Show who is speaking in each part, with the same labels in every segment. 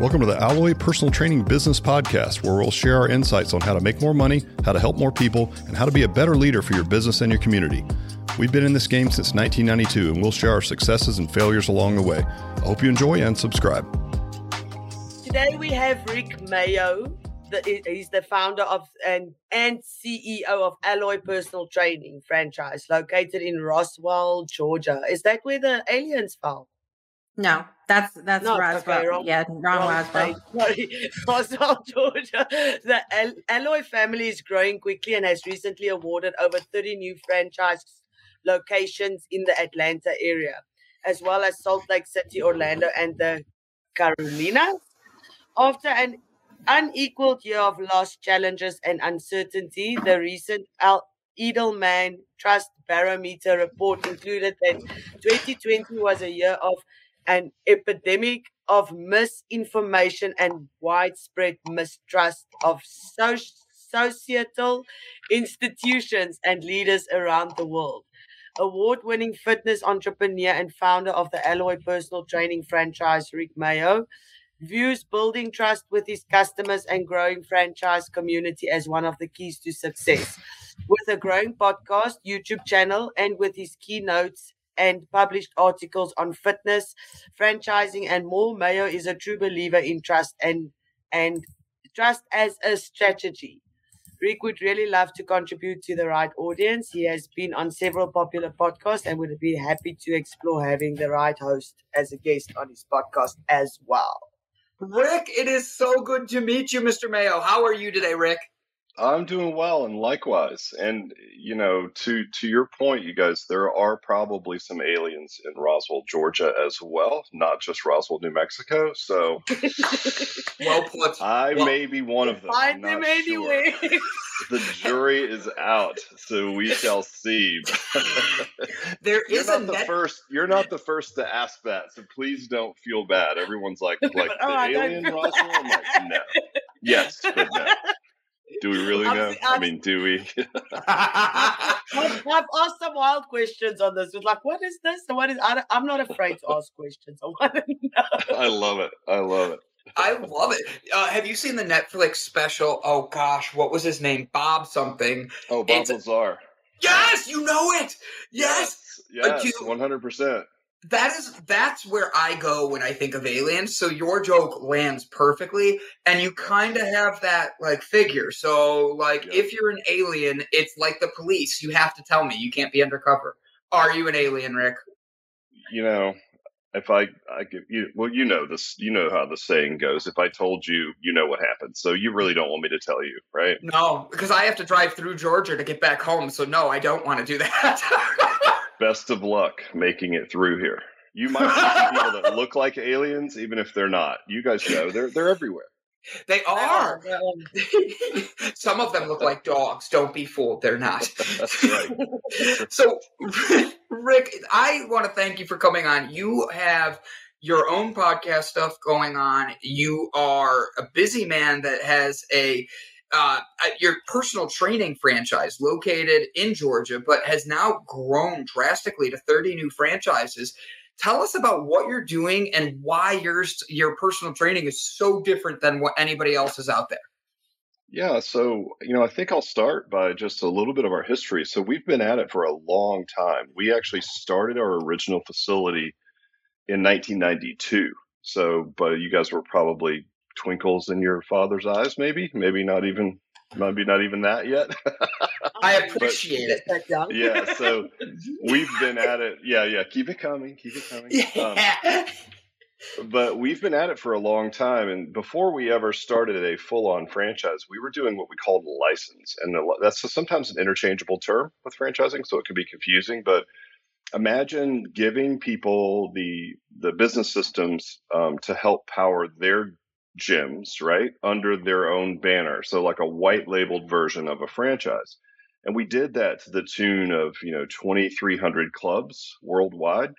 Speaker 1: Welcome to the Alloy Personal Training Business Podcast, where we'll share our insights on how to make more money, how to help more people, and how to be a better leader for your business and your community. We've been in this game since 1992, and we'll share our successes and failures along the way. I hope you enjoy and subscribe.
Speaker 2: Today we have Rick Mayo. He's the founder of and, and CEO of Alloy Personal Training franchise located in Roswell, Georgia. Is that where the aliens fell?
Speaker 3: No, that's that's no, Roswell. Okay, wrong, yeah, wrong, wrong Roswell.
Speaker 2: Sorry, Roswell, Georgia. The Al- Alloy family is growing quickly and has recently awarded over 30 new franchise locations in the Atlanta area, as well as Salt Lake City, Orlando, and the Carolinas. After an unequaled year of lost challenges and uncertainty, the recent Al- Edelman Trust Barometer report included that 2020 was a year of an epidemic of misinformation and widespread mistrust of so- societal institutions and leaders around the world. Award winning fitness entrepreneur and founder of the Alloy Personal Training franchise, Rick Mayo, views building trust with his customers and growing franchise community as one of the keys to success. With a growing podcast, YouTube channel, and with his keynotes and published articles on fitness, franchising, and more. Mayo is a true believer in trust and and trust as a strategy. Rick would really love to contribute to the right audience. He has been on several popular podcasts and would be happy to explore having the right host as a guest on his podcast as well.
Speaker 4: Rick, it is so good to meet you, Mr. Mayo. How are you today, Rick?
Speaker 1: I'm doing well, and likewise. And you know, to to your point, you guys, there are probably some aliens in Roswell, Georgia, as well, not just Roswell, New Mexico. So,
Speaker 4: well put.
Speaker 1: I well, may be one of them.
Speaker 2: Find them anyway. Sure.
Speaker 1: the jury is out, so we shall see.
Speaker 4: there is
Speaker 1: you're not
Speaker 4: the
Speaker 1: net- first. You're not the first to ask that, so please don't feel bad. Everyone's like, like oh, the alien Roswell. I'm like, no. Yes, but no. Do we really know? i i mean, do we?
Speaker 2: I've, I've, asked some wild questions on this. It's like, what is this? what is? I, am not afraid to ask questions. I want to know.
Speaker 1: I love it. I love it.
Speaker 4: I love it. Uh, have you seen the Netflix special? Oh gosh, what was his name? Bob something.
Speaker 1: Oh, Bob it's, Lazar.
Speaker 4: Yes, you know it. Yes,
Speaker 1: yes, one hundred percent
Speaker 4: that is that's where I go when I think of aliens. So your joke lands perfectly, and you kind of have that like figure. So like yeah. if you're an alien, it's like the police. You have to tell me. You can't be undercover. Are you an alien, Rick?
Speaker 1: You know, if I I give you well, you know this. You know how the saying goes. If I told you, you know what happens. So you really don't want me to tell you, right?
Speaker 4: No, because I have to drive through Georgia to get back home. So no, I don't want to do that.
Speaker 1: best of luck making it through here. You might see people that look like aliens, even if they're not. You guys know they're they're everywhere.
Speaker 4: They are. Some of them look like dogs. Don't be fooled; they're not.
Speaker 1: That's right.
Speaker 4: so, Rick, I want to thank you for coming on. You have your own podcast stuff going on. You are a busy man that has a uh, your personal training franchise located in Georgia, but has now grown drastically to 30 new franchises. Tell us about what you're doing and why yours, your personal training is so different than what anybody else is out there.
Speaker 1: Yeah, so you know, I think I'll start by just a little bit of our history. So we've been at it for a long time. We actually started our original facility in 1992. So, but you guys were probably twinkles in your father's eyes, maybe, maybe not even, maybe not even that yet.
Speaker 4: I appreciate but,
Speaker 1: it. Yeah, so we've been at it. Yeah, yeah, keep it coming, keep it coming.
Speaker 4: Yeah.
Speaker 1: Um, but we've been at it for a long time, and before we ever started a full-on franchise, we were doing what we called a license, and that's sometimes an interchangeable term with franchising, so it can be confusing, but imagine giving people the the business systems um, to help power their gyms, right, under their own banner. So like a white labeled version of a franchise. And we did that to the tune of, you know, 2,300 clubs worldwide.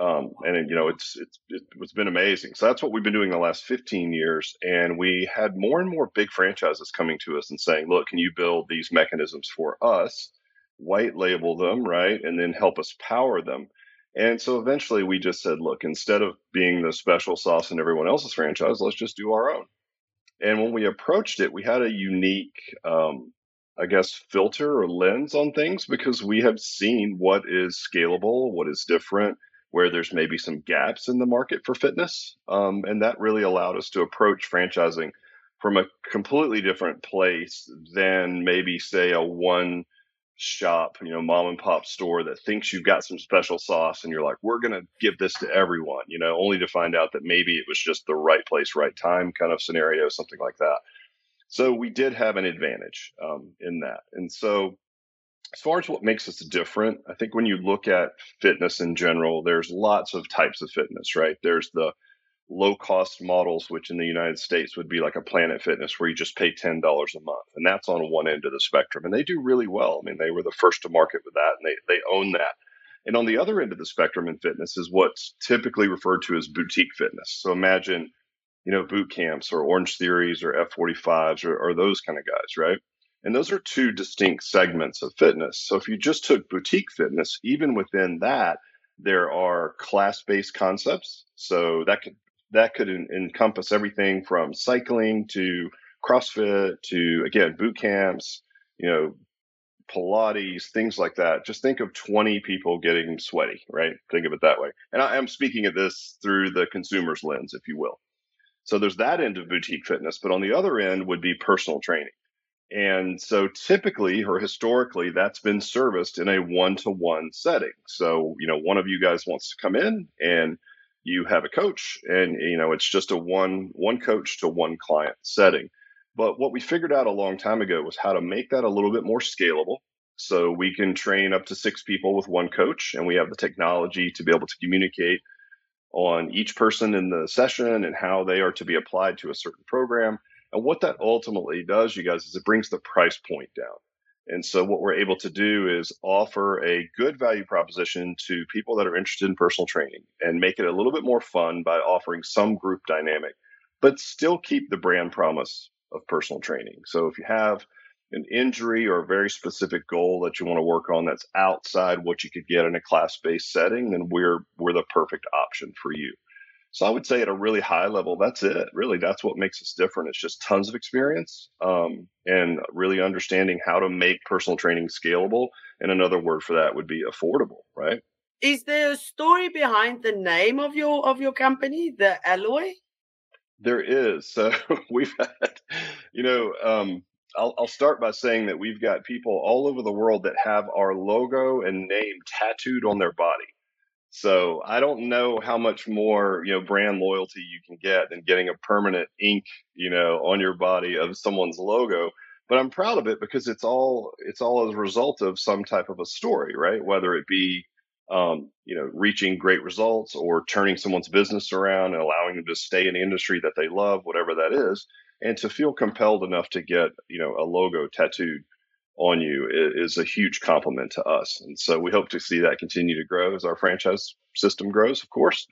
Speaker 1: Um, and you know, it's, it's, it's been amazing. So that's what we've been doing the last 15 years. And we had more and more big franchises coming to us and saying, look, can you build these mechanisms for us, white label them, right? And then help us power them. And so eventually we just said, look, instead of being the special sauce in everyone else's franchise, let's just do our own. And when we approached it, we had a unique, um, I guess, filter or lens on things because we have seen what is scalable, what is different, where there's maybe some gaps in the market for fitness. Um, and that really allowed us to approach franchising from a completely different place than maybe, say, a one shop, you know, mom and pop store that thinks you've got some special sauce and you're like, we're going to give this to everyone, you know, only to find out that maybe it was just the right place, right time kind of scenario, something like that. So we did have an advantage um, in that. And so as far as what makes us different, I think when you look at fitness in general, there's lots of types of fitness, right? There's the low cost models, which in the United States would be like a Planet Fitness where you just pay $10 a month. And that's on one end of the spectrum. And they do really well. I mean, they were the first to market with that and they, they own that. And on the other end of the spectrum in fitness is what's typically referred to as boutique fitness. So imagine, you know, boot camps or Orange Theories or F45s or, or those kind of guys, right? And those are two distinct segments of fitness. So if you just took boutique fitness, even within that, there are class based concepts. So that could that could en- encompass everything from cycling to CrossFit to again boot camps, you know, Pilates, things like that. Just think of 20 people getting sweaty, right? Think of it that way. And I am speaking of this through the consumer's lens, if you will. So there's that end of boutique fitness, but on the other end would be personal training. And so typically or historically, that's been serviced in a one to one setting. So, you know, one of you guys wants to come in and you have a coach and you know it's just a one one coach to one client setting. But what we figured out a long time ago was how to make that a little bit more scalable. So we can train up to six people with one coach and we have the technology to be able to communicate on each person in the session and how they are to be applied to a certain program. And what that ultimately does you guys is it brings the price point down and so what we're able to do is offer a good value proposition to people that are interested in personal training and make it a little bit more fun by offering some group dynamic, but still keep the brand promise of personal training. So if you have an injury or a very specific goal that you want to work on that's outside what you could get in a class-based setting, then we're we're the perfect option for you. So I would say at a really high level, that's it. Really, that's what makes us different. It's just tons of experience um, and really understanding how to make personal training scalable. And another word for that would be affordable, right?
Speaker 2: Is there a story behind the name of your of your company, the Alloy?
Speaker 1: There is. So we've had, you know, um, I'll, I'll start by saying that we've got people all over the world that have our logo and name tattooed on their body. So I don't know how much more, you know, brand loyalty you can get than getting a permanent ink, you know, on your body of someone's logo. But I'm proud of it because it's all it's all as a result of some type of a story, right? Whether it be um, you know, reaching great results or turning someone's business around and allowing them to stay in the industry that they love, whatever that is, and to feel compelled enough to get, you know, a logo tattooed on you is a huge compliment to us. And so we hope to see that continue to grow as our franchise system grows, of course.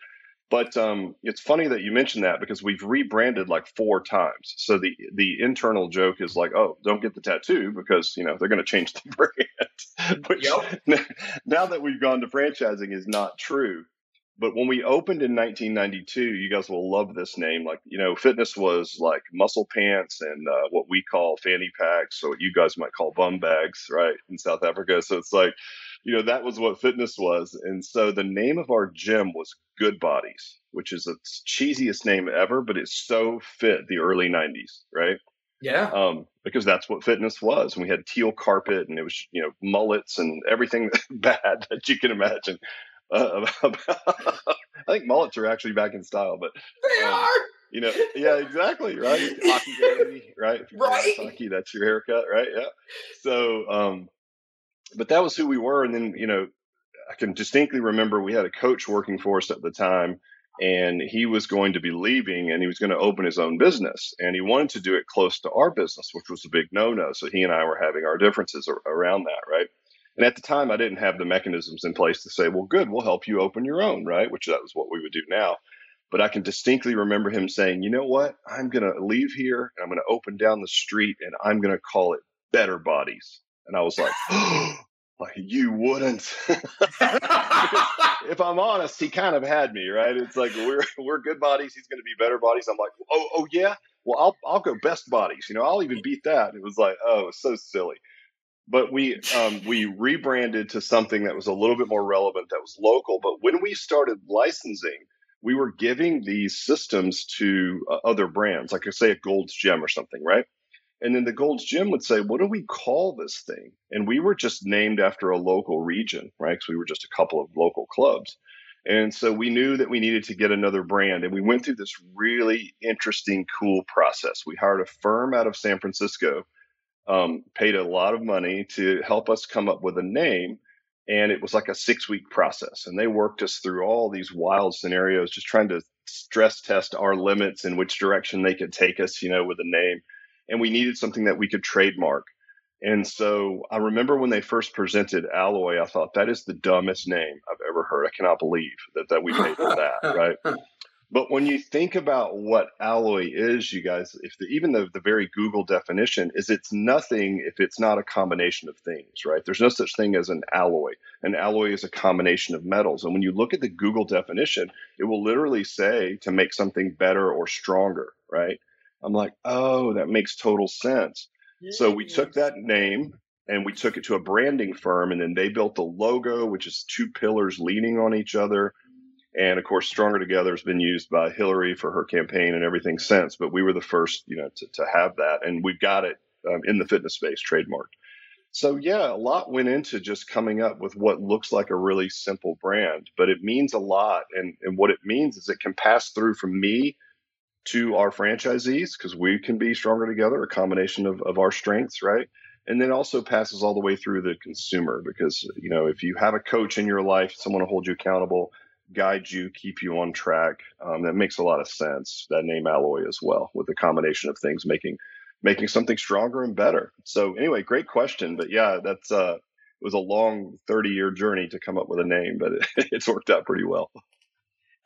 Speaker 1: But um, it's funny that you mentioned that because we've rebranded like four times. So the the internal joke is like, oh, don't get the tattoo because you know they're going to change the brand. Which yep. now that we've gone to franchising is not true. But when we opened in 1992, you guys will love this name. Like, you know, fitness was like muscle pants and uh, what we call fanny packs, or what you guys might call bum bags, right, in South Africa. So it's like, you know, that was what fitness was. And so the name of our gym was Good Bodies, which is the cheesiest name ever, but it so fit the early 90s, right?
Speaker 4: Yeah.
Speaker 1: Um, because that's what fitness was. And we had teal carpet and it was, you know, mullets and everything bad that you can imagine. Uh, I think mullets are actually back in style, but
Speaker 4: they um, are.
Speaker 1: You know, yeah, exactly, right. Hockey baby, right? If you
Speaker 4: right.
Speaker 1: Hockey, that's your haircut, right? Yeah. So, um, but that was who we were, and then you know, I can distinctly remember we had a coach working for us at the time, and he was going to be leaving, and he was going to open his own business, and he wanted to do it close to our business, which was a big no-no. So he and I were having our differences around that, right? And at the time, I didn't have the mechanisms in place to say, well, good, we'll help you open your own, right? Which that was what we would do now. But I can distinctly remember him saying, you know what? I'm going to leave here and I'm going to open down the street and I'm going to call it Better Bodies. And I was like, Like you wouldn't. if I'm honest, he kind of had me, right? It's like we're we're good bodies. He's going to be better bodies. I'm like, oh oh yeah. Well, I'll I'll go best bodies. You know, I'll even beat that. It was like, oh, so silly. But we um, we rebranded to something that was a little bit more relevant, that was local. But when we started licensing, we were giving these systems to uh, other brands, like say, a Gold's Gym or something, right? And then the Gold's Gym would say, What do we call this thing? And we were just named after a local region, right? Because we were just a couple of local clubs. And so we knew that we needed to get another brand. And we went through this really interesting, cool process. We hired a firm out of San Francisco, um, paid a lot of money to help us come up with a name. And it was like a six week process. And they worked us through all these wild scenarios, just trying to stress test our limits and which direction they could take us, you know, with a name and we needed something that we could trademark. And so I remember when they first presented Alloy, I thought that is the dumbest name I've ever heard. I cannot believe that, that we made that, right? But when you think about what alloy is, you guys, if the, even the, the very Google definition is it's nothing if it's not a combination of things, right? There's no such thing as an alloy. An alloy is a combination of metals. And when you look at the Google definition, it will literally say to make something better or stronger, right? I'm like, oh, that makes total sense. So we took that name and we took it to a branding firm, and then they built the logo, which is two pillars leaning on each other. And of course, Stronger Together has been used by Hillary for her campaign and everything since. But we were the first, you know, to, to have that, and we've got it um, in the fitness space trademarked. So yeah, a lot went into just coming up with what looks like a really simple brand, but it means a lot. And and what it means is it can pass through from me to our franchisees because we can be stronger together, a combination of, of our strengths, right? And then also passes all the way through the consumer because, you know, if you have a coach in your life, someone to hold you accountable, guide you, keep you on track, um, that makes a lot of sense. That name Alloy as well, with the combination of things making making something stronger and better. So anyway, great question. But yeah, that's uh, it was a long 30 year journey to come up with a name, but it, it's worked out pretty well.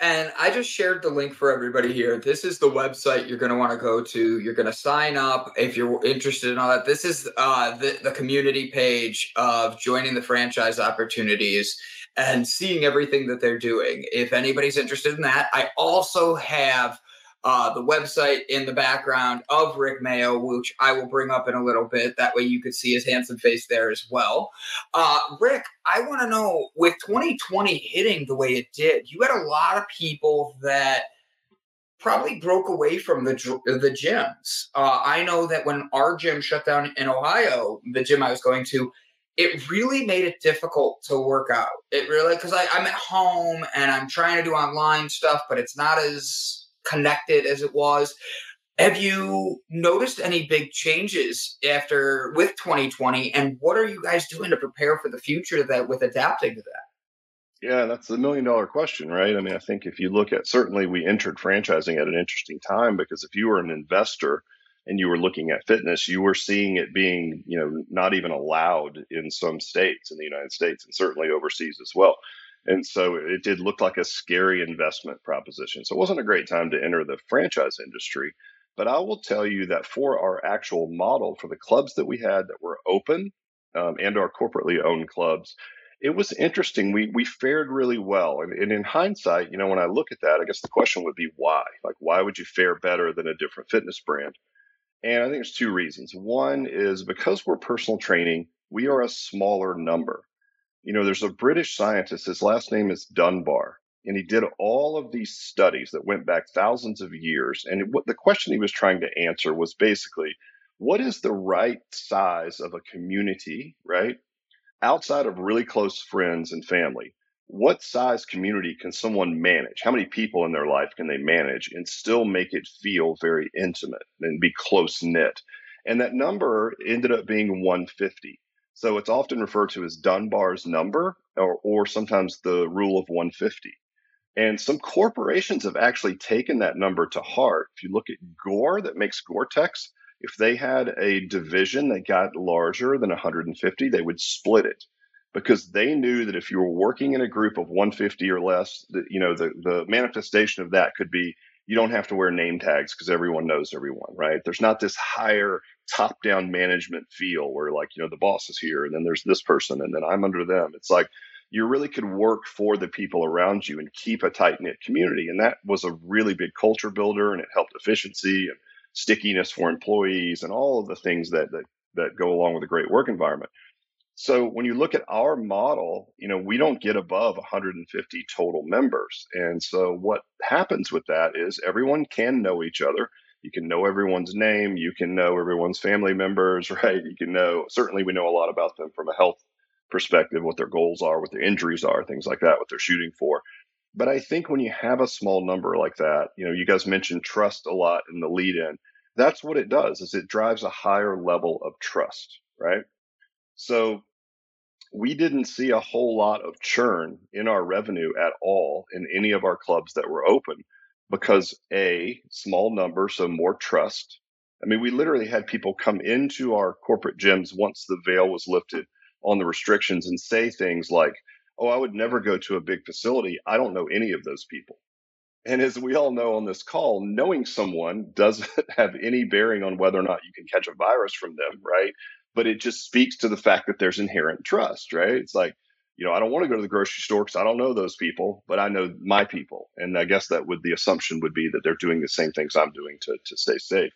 Speaker 4: And I just shared the link for everybody here. This is the website you're going to want to go to. You're going to sign up if you're interested in all that. This is uh, the, the community page of joining the franchise opportunities and seeing everything that they're doing. If anybody's interested in that, I also have uh, the website in the background of Rick Mayo, which I will bring up in a little bit. That way you could see his handsome face there as well. Uh, Rick, I want to know with 2020 hitting the way it did, you had a lot of people that probably broke away from the the gyms. Uh, I know that when our gym shut down in Ohio, the gym I was going to, it really made it difficult to work out. It really because I'm at home and I'm trying to do online stuff, but it's not as connected as it was. Have you noticed any big changes after with 2020? And what are you guys doing to prepare for the future that with adapting to that?
Speaker 1: Yeah, that's the million dollar question, right? I mean, I think if you look at certainly we entered franchising at an interesting time because if you were an investor and you were looking at fitness, you were seeing it being, you know, not even allowed in some states in the United States and certainly overseas as well. And so it did look like a scary investment proposition. So it wasn't a great time to enter the franchise industry. But I will tell you that for our actual model, for the clubs that we had that were open um, and our corporately owned clubs, it was interesting. We we fared really well, and, and, in hindsight, you know, when I look at that, I guess the question would be why? Like, why would you fare better than a different fitness brand? And I think there's two reasons. One is because we're personal training, we are a smaller number you know, there's a British scientist, his last name is Dunbar, and he did all of these studies that went back thousands of years. And what the question he was trying to answer was basically, what is the right size of a community, right? Outside of really close friends and family, what size community can someone manage? How many people in their life can they manage and still make it feel very intimate and be close knit? And that number ended up being 150. So it's often referred to as Dunbar's number or, or sometimes the rule of 150. And some corporations have actually taken that number to heart. If you look at Gore that makes Gore-Tex, if they had a division that got larger than 150, they would split it because they knew that if you were working in a group of 150 or less, that, you know, the, the manifestation of that could be you don't have to wear name tags because everyone knows everyone, right? There's not this higher top down management feel where like, you know, the boss is here and then there's this person and then I'm under them. It's like you really could work for the people around you and keep a tight knit community. And that was a really big culture builder and it helped efficiency and stickiness for employees and all of the things that, that, that go along with a great work environment. So when you look at our model, you know, we don't get above 150 total members. And so what happens with that is everyone can know each other. You can know everyone's name. You can know everyone's family members, right? You can know, certainly we know a lot about them from a health perspective, what their goals are, what their injuries are, things like that, what they're shooting for. But I think when you have a small number like that, you know, you guys mentioned trust a lot in the lead in. That's what it does is it drives a higher level of trust, right? So we didn't see a whole lot of churn in our revenue at all in any of our clubs that were open because a small number, so more trust. I mean, we literally had people come into our corporate gyms once the veil was lifted on the restrictions and say things like, Oh, I would never go to a big facility. I don't know any of those people. And as we all know on this call, knowing someone doesn't have any bearing on whether or not you can catch a virus from them, right? But it just speaks to the fact that there's inherent trust, right? It's like, you know, I don't want to go to the grocery store because I don't know those people, but I know my people. And I guess that would the assumption would be that they're doing the same things I'm doing to, to stay safe.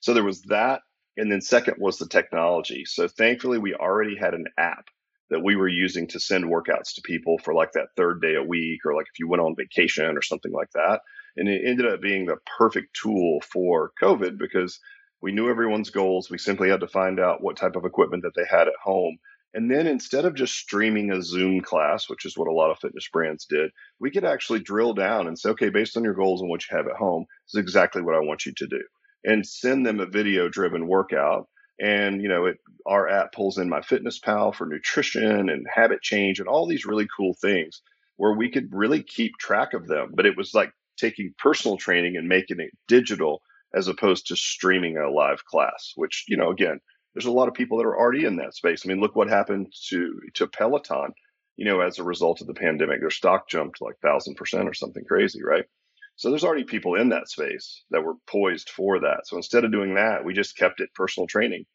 Speaker 1: So there was that. And then second was the technology. So thankfully we already had an app that we were using to send workouts to people for like that third day a week or like if you went on vacation or something like that. And it ended up being the perfect tool for COVID because we knew everyone's goals. We simply had to find out what type of equipment that they had at home. And then instead of just streaming a Zoom class, which is what a lot of fitness brands did, we could actually drill down and say, okay, based on your goals and what you have at home, this is exactly what I want you to do. And send them a video driven workout. And, you know, it, our app pulls in MyFitnessPal for nutrition and habit change and all these really cool things where we could really keep track of them. But it was like taking personal training and making it digital as opposed to streaming a live class, which, you know, again, there's a lot of people that are already in that space. I mean, look what happened to, to Peloton, you know, as a result of the pandemic, their stock jumped like thousand percent or something crazy, right? So there's already people in that space that were poised for that. So instead of doing that, we just kept it personal training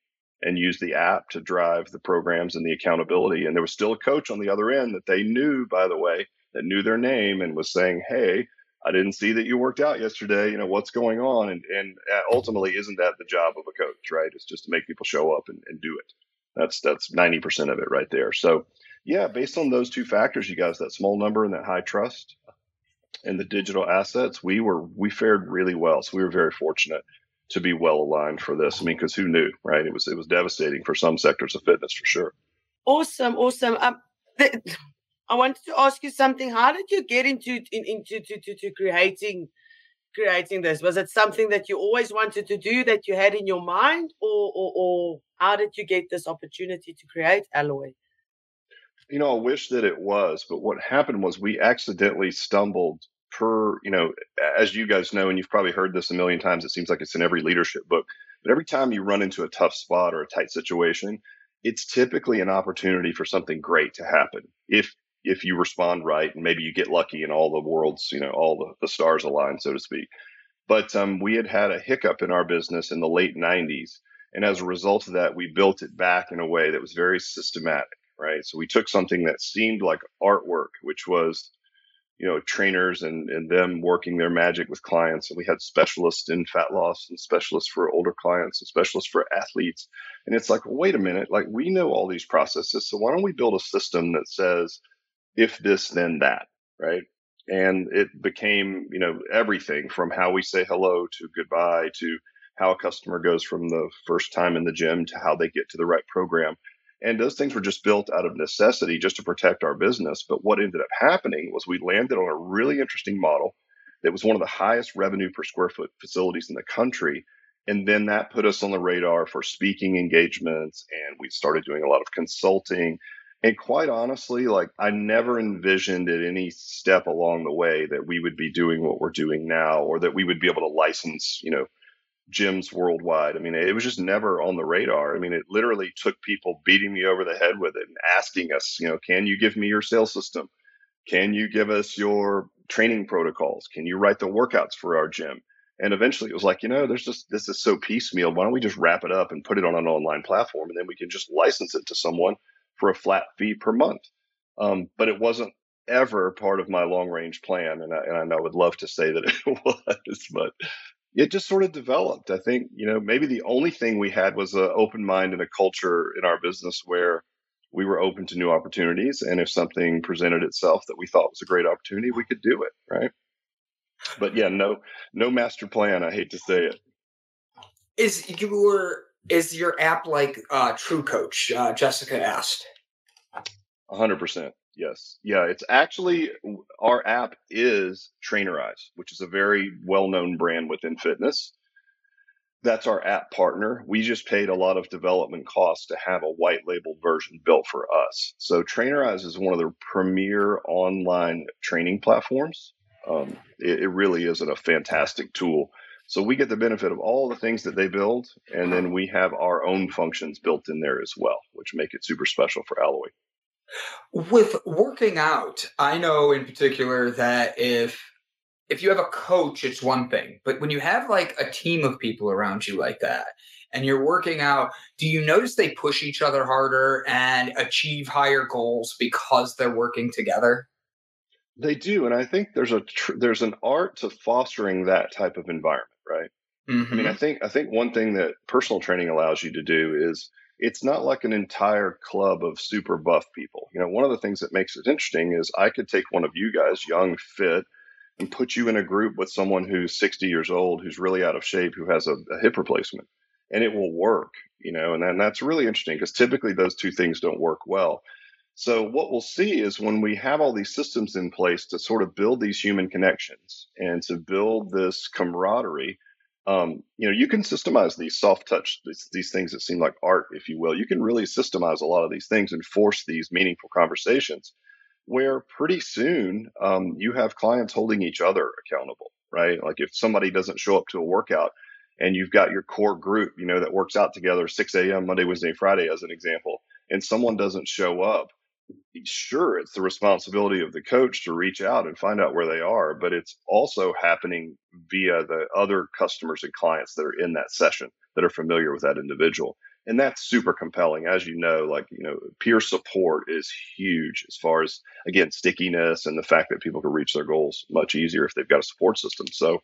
Speaker 1: and used the app to drive the programs and the accountability. And there was still a coach on the other end that they knew, by the way, that knew their name and was saying, Hey, I didn't see that you worked out yesterday. You know, what's going on? And, and uh, ultimately, isn't that the job of a coach, right? It's just to make people show up and, and do it. That's, that's 90% of it right there. So yeah, based on those two factors, you guys, that small number and that high trust and the digital assets, we were, we fared really well. So we were very fortunate to be well aligned for this. I mean, cause who knew, right? It was, it was devastating for some sectors of fitness for sure.
Speaker 2: Awesome. Awesome. Um, I wanted to ask you something. How did you get into in, into to, to, to creating creating this? Was it something that you always wanted to do that you had in your mind, or or, or how did you get this opportunity to create Alloy?
Speaker 1: You know, I wish that it was, but what happened was we accidentally stumbled per, you know, as you guys know, and you've probably heard this a million times, it seems like it's in every leadership book, but every time you run into a tough spot or a tight situation, it's typically an opportunity for something great to happen. If if you respond right and maybe you get lucky and all the worlds, you know, all the, the stars align, so to speak. But um, we had had a hiccup in our business in the late 90s. And as a result of that, we built it back in a way that was very systematic, right? So we took something that seemed like artwork, which was, you know, trainers and, and them working their magic with clients. And we had specialists in fat loss and specialists for older clients and specialists for athletes. And it's like, wait a minute, like we know all these processes. So why don't we build a system that says, if this, then that, right? And it became, you know, everything from how we say hello to goodbye to how a customer goes from the first time in the gym to how they get to the right program. And those things were just built out of necessity just to protect our business. But what ended up happening was we landed on a really interesting model that was one of the highest revenue per square foot facilities in the country. And then that put us on the radar for speaking engagements. And we started doing a lot of consulting. And quite honestly, like I never envisioned at any step along the way that we would be doing what we're doing now or that we would be able to license, you know, gyms worldwide. I mean, it was just never on the radar. I mean, it literally took people beating me over the head with it and asking us, you know, can you give me your sales system? Can you give us your training protocols? Can you write the workouts for our gym? And eventually it was like, you know, there's just, this is so piecemeal. Why don't we just wrap it up and put it on an online platform and then we can just license it to someone for a flat fee per month? Um, but it wasn't ever part of my long range plan. And I, and I would love to say that it was, but it just sort of developed. I think, you know, maybe the only thing we had was an open mind and a culture in our business where we were open to new opportunities. And if something presented itself that we thought was a great opportunity, we could do it. Right. But yeah, no, no master plan. I hate to say it.
Speaker 4: Is your is your app like uh, TrueCoach? Uh, Jessica asked.
Speaker 1: hundred percent. Yes. Yeah. It's actually our app is Trainerize, which is a very well known brand within fitness that's our app partner. We just paid a lot of development costs to have a white label version built for us. So Trainerize is one of the premier online training platforms. Um, it, it, really is a fantastic tool. So we get the benefit of all the things that they build, and then we have our own functions built in there as well, which make it super special for Alloy.
Speaker 4: With working out, I know in particular that if if you have a coach, it's one thing. But when you have like a team of people around you like that, and you're working out, do you notice they push each other harder and achieve higher goals because they're working together?
Speaker 1: They do, and I think there's a tr- there's an art to fostering that type of environment, right? Mm-hmm. I mean, I mm-hmm. think I think one thing that personal training allows you to do is it's not like an entire club of super buff people. You know, one of the things that makes it interesting is I could take one of you guys, young, fit, and put you in a group with someone who's 60 years old, who's really out of shape, who has a, a hip replacement, and it will work, you know, and, then that's really interesting because typically those two things don't work well. So what we'll see is when we have all these systems in place to sort of build these human connections and to build this camaraderie, um, you know, you can systemize these soft touch, these, these things that seem like art, if you will. You can really systemize a lot of these things and force these meaningful conversations where pretty soon um, you have clients holding each other accountable, right? Like if somebody doesn't show up to a workout and you've got your core group, you know, that works out together 6 a.m. Monday, Wednesday, Friday, as an example, and someone doesn't show up, sure, it's the responsibility of the coach to reach out and find out where they are, but it's also happening via the other customers and clients that are in that session that are familiar with that individual. And that's super compelling. As you know like you know peer support is huge as far as again stickiness and the fact that people can reach their goals much easier if they've got a support system. So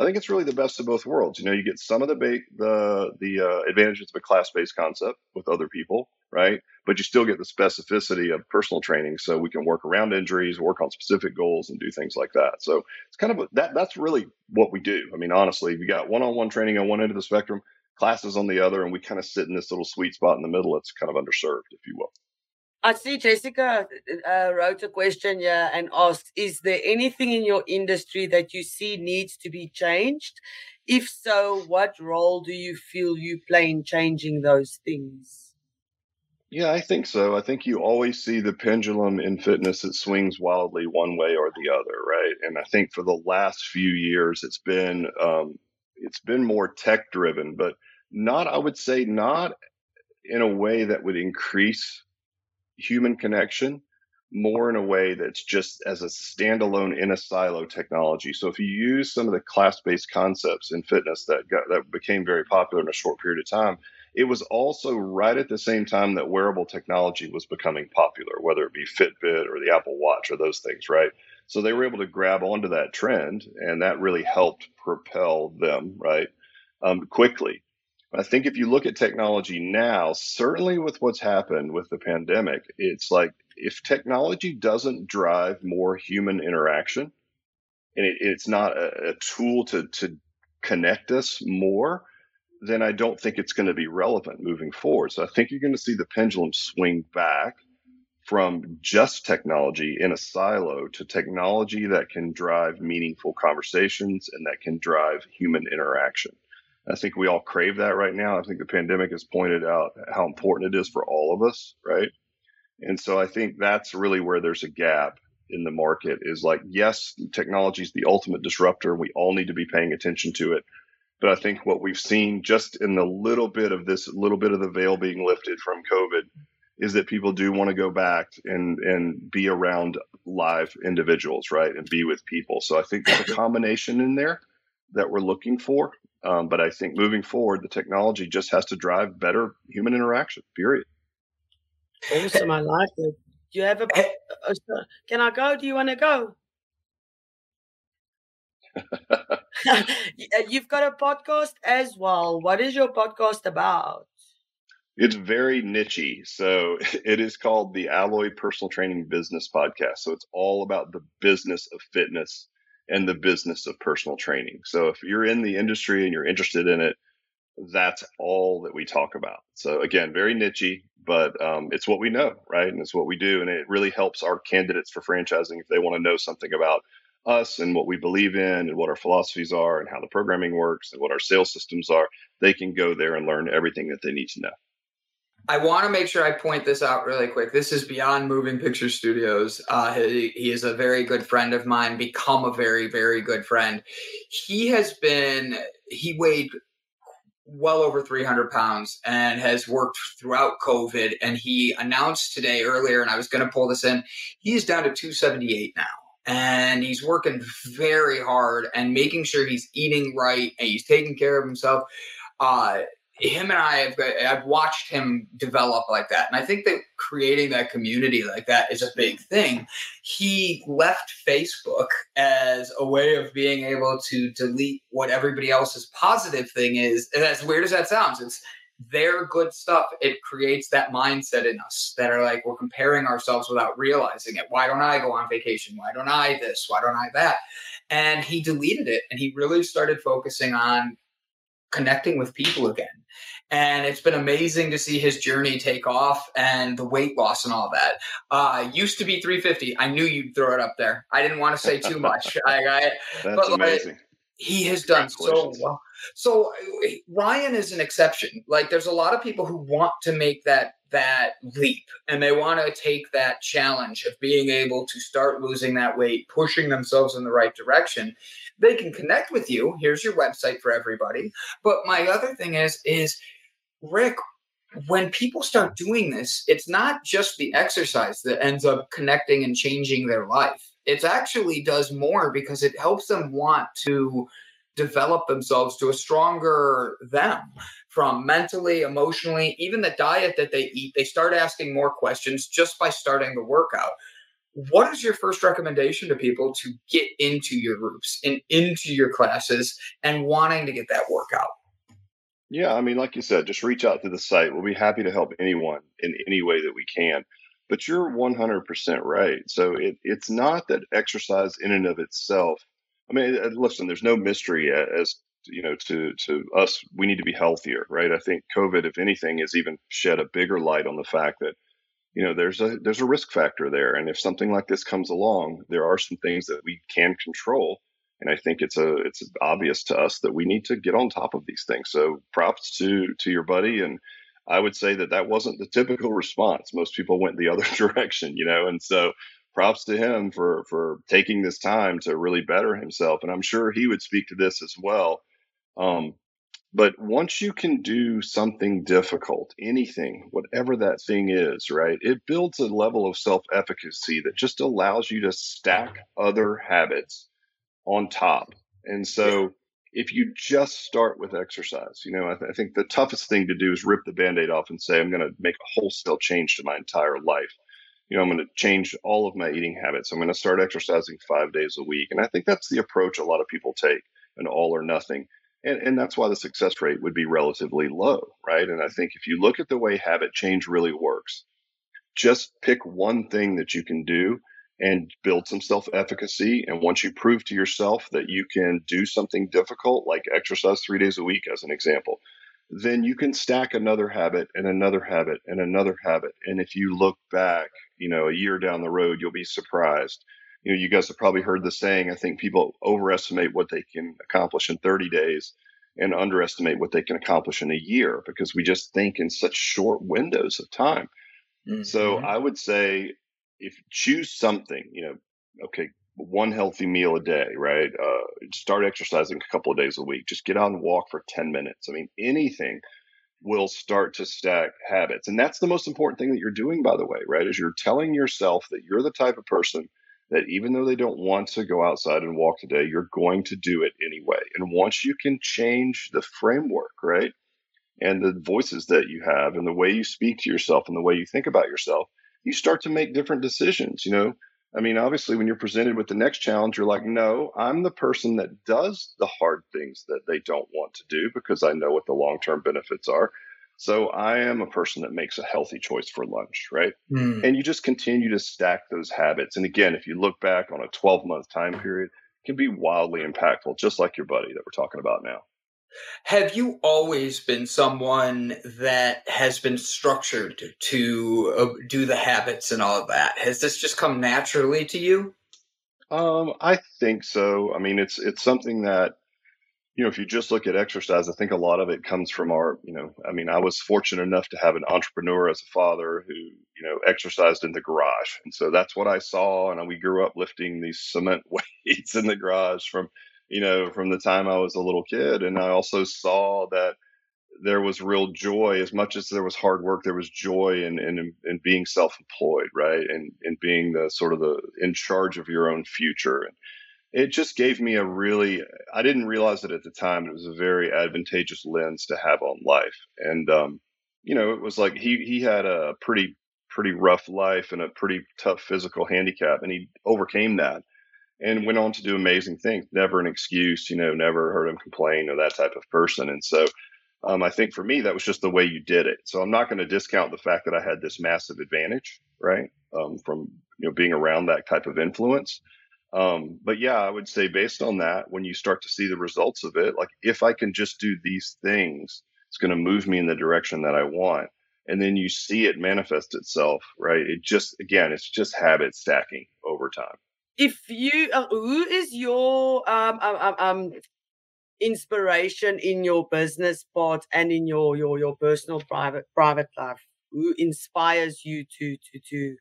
Speaker 1: i think it's really the best of both worlds you know you get some of the ba- the the uh, advantages of a class-based concept with other people right but you still get the specificity of personal training so we can work around injuries work on specific goals and do things like that so it's kind of a, that that's really what we do i mean honestly you got one-on-one training on one end of the spectrum classes on the other, and we kind of sit in this little sweet spot in the middle. It's kind of underserved, if you will.
Speaker 2: I see Jessica uh, wrote a question here and asked Is there anything in your industry that you see needs to be changed? If so, what role do you feel you play in changing those things?
Speaker 1: Yeah, I think so. I think you always see the pendulum in fitness it swings wildly one way or the other, right? And I think for the last few years, it's been um, it's been more tech driven, but not i would say not in a way that would increase human connection more in a way that's just as a standalone in a silo technology. So if you use some of the class-based concepts in fitness that got that became very popular in a short period of time it was also right at the same time that wearable technology was becoming popular whether it be fitbit or the apple watch or those things right? So they were able to grab onto that trend and that really helped propel them right um, quickly I think if you look at technology now, certainly with what's happened with the pandemic, it's like if technology doesn't drive more human interaction and it, it's not a, a tool to, to connect us more, then I don't think it's going to be relevant moving forward. So I think you're going to see the pendulum swing back from just technology in a silo to technology that can drive meaningful conversations and that can drive human interaction. I think we all crave that right now. I think the pandemic has pointed out how important it is for all of us, right? And so I think that's really where there's a gap in the market is like, yes, technology is the ultimate disruptor. We all need to be paying attention to it. But I think what we've seen just in the little bit of this little bit of the veil being lifted from COVID is that people do want to go back and and be around live individuals, right, and be with people. So I think there's a combination in there that we're looking for. Um, but I think moving forward, the technology just has to drive better human interaction. Period.
Speaker 2: Awesome, I like it. Do you have a? Eh. Uh, uh, can I go? Do you want to go? You've got a podcast as well. What is your podcast about?
Speaker 1: It's very nichey. So it is called the Alloy Personal Training Business Podcast. So it's all about the business of fitness and the business of personal training. So if you're in the industry and you're interested in it, that's all that we talk about. So again, very nichey, but um, it's what we know, right? And it's what we do, and it really helps our candidates for franchising if they want to know something about us and what we believe in and what our philosophies are and how the programming works and what our sales systems are. They can go there and learn everything that they need to know.
Speaker 4: I want to make sure I point this out really quick. This is beyond Moving Picture Studios. Uh, he, he, is a very good friend of mine, become a very, very good friend. He has been, he weighed well over 300 pounds and has worked throughout COVID. And he announced today earlier, and I was going to pull this in, he's down to 278 now. And he's working very hard and making sure he's eating right and he's taking care of himself. Uh, him and I have I've watched him develop like that, and I think that creating that community like that is a big thing. He left Facebook as a way of being able to delete what everybody else's positive thing is. And as weird as that sounds, it's their good stuff. It creates that mindset in us that are like we're comparing ourselves without realizing it. Why don't I go on vacation? Why don't I this? Why don't I that? And he deleted it, and he really started focusing on connecting with people again and it's been amazing to see his journey take off and the weight loss and all that. Uh, used to be 350. I knew you'd throw it up there. I didn't want to say too much. I, I,
Speaker 1: That's but, amazing. Like,
Speaker 4: he has done so well. So Ryan is an exception. Like there's a lot of people who want to make that that leap and they want to take that challenge of being able to start losing that weight, pushing themselves in the right direction. They can connect with you. Here's your website for everybody. But my other thing is is Rick, when people start doing this, it's not just the exercise that ends up connecting and changing their life. It actually does more because it helps them want to develop themselves to a stronger them from mentally, emotionally, even the diet that they eat. They start asking more questions just by starting the workout. What is your first recommendation to people to get into your groups and into your classes and wanting to get that workout?
Speaker 1: Yeah, I mean, like you said, just reach out to the site. We'll be happy to help anyone in any way that we can. But you're 100% right. So it, it's not that exercise in and of itself. I mean, uh, listen, there's no mystery as you know to to us. We need to be healthier, right? I think COVID, if anything, has even shed a bigger light on the fact that you know there's a there's a risk factor there, and if something like this comes along, there are some things that we can control and I think it's a it's obvious to us that we need to get on top of these things. So props to to your buddy, and I would say that that wasn't the typical response. Most people went the other direction, you know, and so props to him for for taking this time to really better himself. And I'm sure he would speak to this as well. Um, but once you can do something difficult, anything, whatever that thing is, right, it builds a level of self efficacy that just allows you to stack other habits on top. And so if you just start with exercise, you know, I, th- I think the toughest thing to do is rip the band aid off and say, I'm going to make a wholesale change to my entire life. You know, I'm going to change all of my eating habits. I'm going to start exercising five days a week. And I think that's the approach a lot of people take an all or nothing. And, and that's why the success rate would be relatively low, right? And I think if you look at the way habit change really works, just pick one thing that you can do and build some self efficacy. And once you prove to yourself that you can do something difficult, like exercise three days a week, as an example, then you can stack another habit and another habit and another habit. And if you look back, you know, a year down the road, you'll be surprised. You know, you guys have probably heard the saying, I think people overestimate what they can accomplish in 30 days and underestimate what they can accomplish in a year because we just think in such short windows of time. Mm-hmm. So I would say if you choose something, you know, okay, one healthy meal a day, right? Uh, start exercising a couple of days a week. Just get out and walk for 10 minutes. I mean, anything will start to stack habits. And that's the most important thing that you're doing, by the way, right? Is you're telling yourself that you're the type of person that even though they don't want to go outside and walk today, you're going to do it anyway. And once you can change the framework, right? And the voices that you have and the way you speak to yourself and the way you think about yourself, you start to make different decisions. You know, I mean, obviously, when you're presented with the next challenge, you're like, no, I'm the person that does the hard things that they don't want to do because I know what the long term benefits are. So I am a person that makes a healthy choice for lunch, right? Mm. And you just continue to stack those habits. And again, if you look back on a 12 month time period, it can be wildly impactful, just like your buddy that we're talking about now.
Speaker 4: Have you always been someone that has been structured to uh, do the habits and all of that? Has this just come naturally to you?
Speaker 1: Um, I think so. I mean, it's it's something that you know, if you just look at exercise, I think a lot of it comes from our, you know, I mean, I was fortunate enough to have an entrepreneur as a father who, you know, exercised in the garage. And so that's what I saw. And we grew up lifting these cement weights in the garage from, you know, from the time I was a little kid. And I also saw that there was real joy as much as there was hard work there was joy in in, in being self-employed right? And in being the sort of the in charge of your own future. And it just gave me a really i didn't realize it at the time it was a very advantageous lens to have on life. And um, you know it was like he he had a pretty pretty rough life and a pretty tough physical handicap and he overcame that and went on to do amazing things never an excuse you know never heard him complain or that type of person and so um, i think for me that was just the way you did it so i'm not going to discount the fact that i had this massive advantage right um, from you know being around that type of influence um, but yeah, I would say based on that, when you start to see the results of it, like if I can just do these things, it's going to move me in the direction that I want. And then you see it manifest itself, right? It just, again, it's just habit stacking over time.
Speaker 2: If you, uh, who is your um, um, um, um, inspiration in your business part and in your, your, your personal private, private life? Who inspires you to, to, to,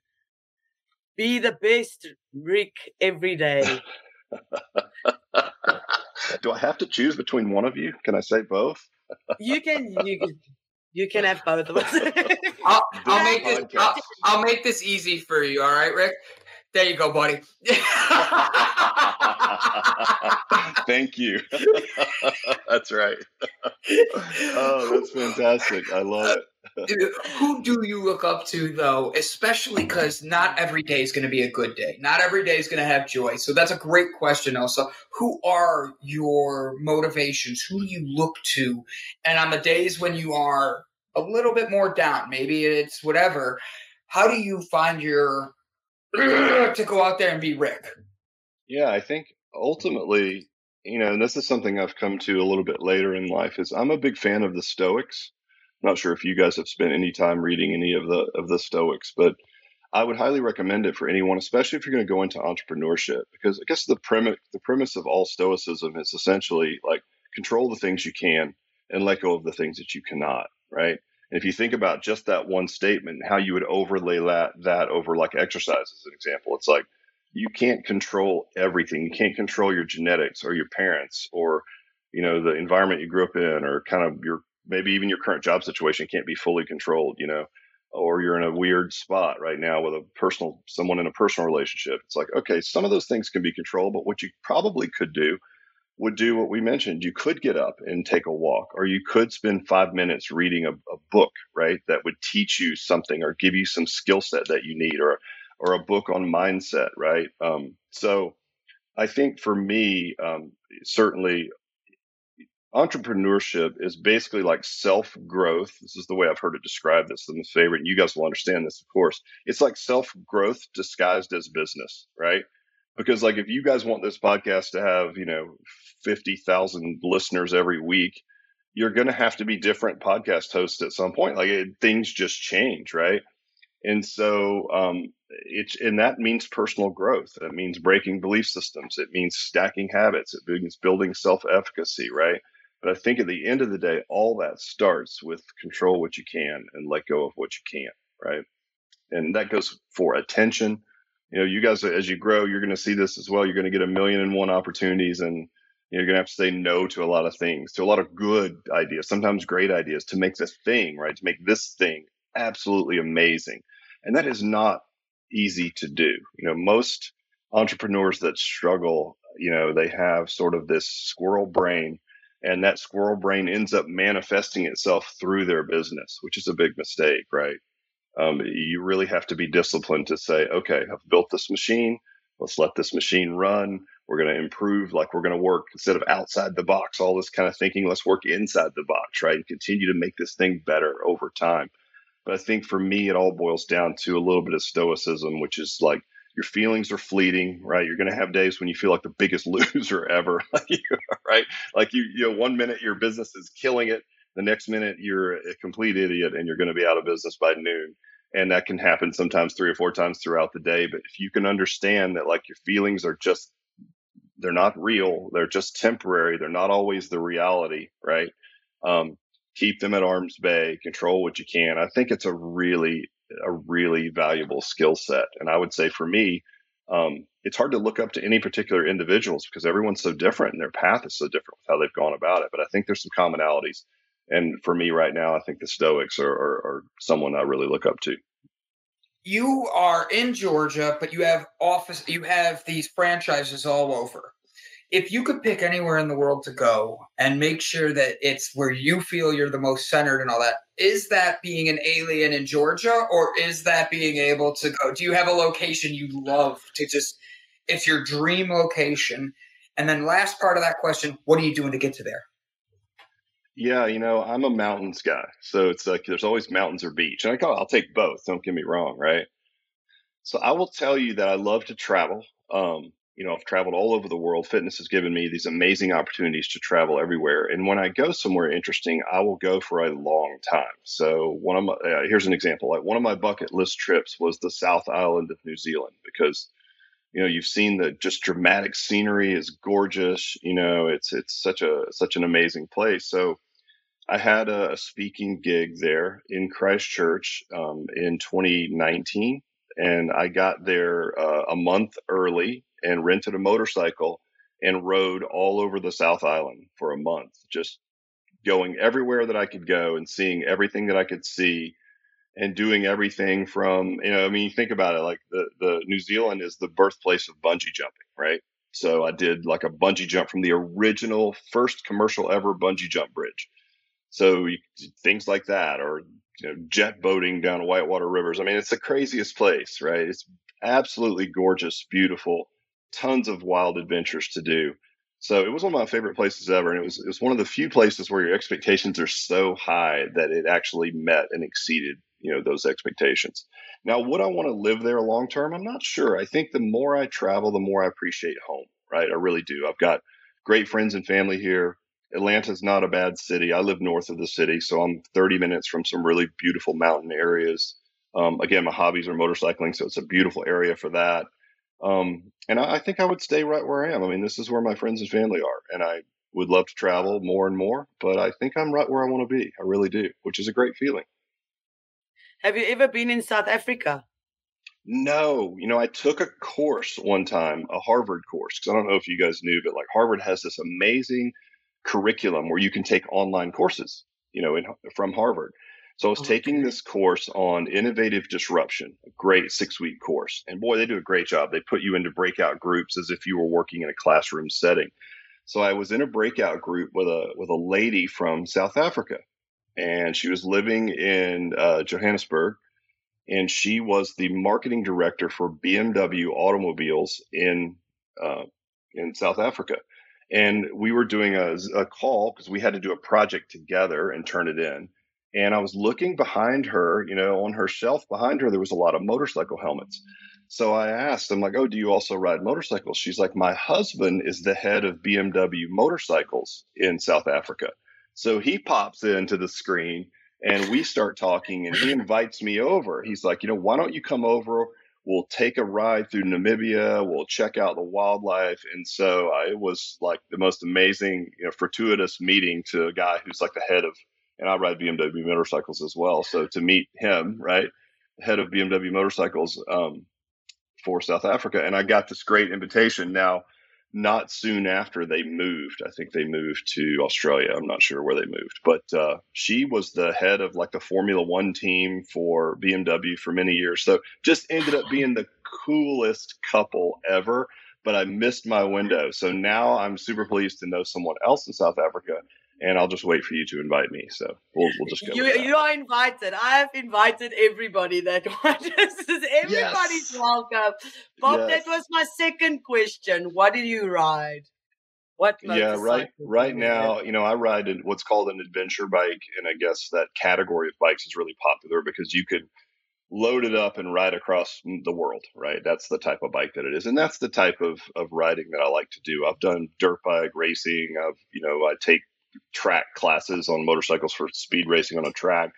Speaker 2: be the best Rick every day.
Speaker 1: Do I have to choose between one of you? Can I say both?
Speaker 2: you can. You can. You can have both of us.
Speaker 4: I'll, I'll make this. I'll, I'll make this easy for you. All right, Rick. There you go, buddy.
Speaker 1: Thank you. that's right. oh, that's fantastic. I love it.
Speaker 4: Who do you look up to though, especially because not every day is going to be a good day. Not every day is going to have joy. So that's a great question, Also, Who are your motivations? Who do you look to? And on the days when you are a little bit more down, maybe it's whatever, how do you find your to go out there and be Rick?
Speaker 1: Yeah, I think ultimately, you know, and this is something I've come to a little bit later in life is I'm a big fan of the Stoics I'm not sure if you guys have spent any time reading any of the of the Stoics, but I would highly recommend it for anyone, especially if you're going to go into entrepreneurship, because I guess the premise the premise of all Stoicism is essentially like control the things you can and let go of the things that you cannot, right? And if you think about just that one statement, how you would overlay that that over like exercise as an example, it's like you can't control everything. You can't control your genetics or your parents or you know the environment you grew up in or kind of your maybe even your current job situation can't be fully controlled, you know, or you're in a weird spot right now with a personal, someone in a personal relationship. It's like, okay, some of those things can be controlled, but what you probably could do would do what we mentioned. You could get up and take a walk, or you could spend five minutes reading a, a book, right? That would teach you something or give you some skill set that you need, or or a book on mindset, right? Um, so I think for me, um, certainly entrepreneurship is basically like self growth. This is the way I've heard it described. This is my favorite. And you guys will understand this, of course. It's like self growth disguised as business, right? Because like if you guys want this podcast to have, you know, 50,000 listeners every week, you're going to have to be different podcast hosts at some point. Like it, things just change, right? And so um, it's and that means personal growth. It means breaking belief systems. It means stacking habits. It means building self efficacy, right? But I think at the end of the day, all that starts with control what you can and let go of what you can't, right? And that goes for attention. You know, you guys, as you grow, you're going to see this as well. You're going to get a million and one opportunities. And You're going to have to say no to a lot of things, to a lot of good ideas, sometimes great ideas to make this thing, right? To make this thing absolutely amazing. And that is not easy to do. You know, most entrepreneurs that struggle, you know, they have sort of this squirrel brain and that squirrel brain ends up manifesting itself through their business, which is a big mistake, right? Um, you really have to be disciplined to say, okay, I've built this machine. Let's let this machine run. We're going to improve, like we're going to work instead of outside the box, all this kind of thinking. Let's work inside the box, right? And continue to make this thing better over time. But I think for me, it all boils down to a little bit of stoicism, which is like your feelings are fleeting, right? You're going to have days when you feel like the biggest loser ever, right? Like you, you know, one minute your business is killing it, the next minute you're a complete idiot and you're going to be out of business by noon and that can happen sometimes three or four times throughout the day but if you can understand that like your feelings are just they're not real they're just temporary they're not always the reality right um, keep them at arm's bay control what you can i think it's a really a really valuable skill set and i would say for me um, it's hard to look up to any particular individuals because everyone's so different and their path is so different with how they've gone about it but i think there's some commonalities and for me right now, I think the Stoics are, are, are someone I really look up to.
Speaker 4: You are in Georgia, but you have office, you have these franchises all over. If you could pick anywhere in the world to go and make sure that it's where you feel you're the most centered and all that, is that being an alien in Georgia or is that being able to go? Do you have a location you love to just, it's your dream location? And then, last part of that question, what are you doing to get to there?
Speaker 1: Yeah, you know, I'm a mountains guy. So it's like there's always mountains or beach. And I call I'll take both. Don't get me wrong, right? So I will tell you that I love to travel. Um, you know, I've traveled all over the world. Fitness has given me these amazing opportunities to travel everywhere. And when I go somewhere interesting, I will go for a long time. So one of my uh, here's an example. Like one of my bucket list trips was the South Island of New Zealand because you know you've seen the just dramatic scenery is gorgeous. You know, it's it's such a such an amazing place. So I had a, speaking gig there in Christchurch um, in 2019, and I got there uh, a month early and rented a motorcycle and rode all over the South Island for a month, just going everywhere that I could go and seeing everything that I could see and doing everything from, you know, I mean, think about it, like the, the New Zealand is the birthplace of bungee jumping, right? So I did like a bungee jump from the original first commercial ever bungee jump bridge. So you, things like that, or you know, jet boating down whitewater rivers. I mean, it's the craziest place, right? It's absolutely gorgeous, beautiful, tons of wild adventures to do. So it was one of my favorite places ever, and it was it was one of the few places where your expectations are so high that it actually met and exceeded you know those expectations. Now, would I want to live there long term? I'm not sure. I think the more I travel, the more I appreciate home. Right, I really do. I've got great friends and family here. Atlanta's not a bad city. I live north of the city, so I'm 30 minutes from some really beautiful mountain areas. Um, again, my hobbies are motorcycling, so it's a beautiful area for that. Um, and I, I, think I would stay right where I am. I mean, this is where my friends and family are, and I would love to travel more and more, but I think I'm right where I want to be. I really do, which is a great feeling.
Speaker 2: Have you ever been in South Africa?
Speaker 1: No, you know, I took a course one time, a Harvard course, because I don't know if you guys knew, but like Harvard has this amazing curriculum where you can take online courses, you know, in, from Harvard. So I was okay. taking this course on innovative disruption, a great six week course. And boy, they do a great job. They put you into breakout groups as if you were working in a classroom setting. So I was in a breakout group with a with a lady from South Africa, and she was living in uh, Johannesburg, and she was the marketing director for BMW automobiles in uh, in South Africa and we were doing a, a call because we had to do a project together and turn it in. And i was looking behind her you know on her shelf behind her there was a lot of motorcycle helmets. So i asked i'm like oh do you also ride motorcycles? She's like my husband is the head of bmw motorcycles in south africa. So he pops into the screen and we start talking and he invites me over. He's like you know why don't you come over we'll take a ride through Namibia. We'll check out the wildlife. And so uh, it was like the most amazing, you know, fortuitous meeting to a guy who's like the head of, and I ride BMW motorcycles as well. So to meet him, right, head of BMW motorcycles um, for South Africa, and I got this great invitation. Now, not soon after they moved. I think they moved to Australia. I'm not sure where they moved, but uh, she was the head of like the Formula One team for BMW for many years. So just ended up being the coolest couple ever. But I missed my window. So now I'm super pleased to know someone else in South Africa and I'll just wait for you to invite me. So we'll, we'll just go.
Speaker 2: You, you are invited. I have invited everybody that watches. Everybody's yes. welcome. Bob, yes. that was my second question. What do you ride? What
Speaker 1: yeah, right. Right now, you know, I ride in what's called an adventure bike, and I guess that category of bikes is really popular because you could load it up and ride across the world. Right, that's the type of bike that it is, and that's the type of of riding that I like to do. I've done dirt bike racing. I've you know I take track classes on motorcycles for speed racing on a track.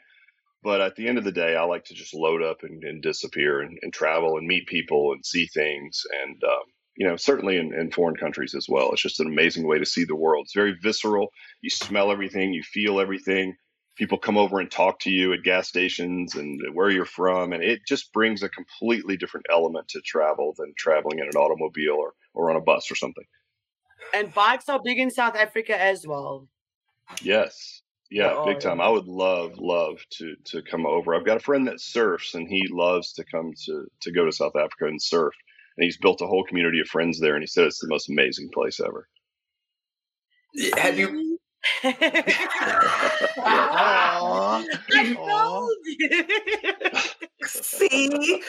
Speaker 1: But at the end of the day, I like to just load up and, and disappear and, and, travel and meet people and see things. And, um, you know, certainly in, in, foreign countries as well. It's just an amazing way to see the world. It's very visceral. You smell everything, you feel everything. People come over and talk to you at gas stations and where you're from. And it just brings a completely different element to travel than traveling in an automobile or, or on a bus or something.
Speaker 2: And bikes are big in South Africa as well.
Speaker 1: Yes. Yeah, oh, big time. Yeah. I would love, love to to come over. I've got a friend that surfs, and he loves to come to to go to South Africa and surf. And he's built a whole community of friends there, and he said it's the most amazing place ever.
Speaker 4: Have you? See,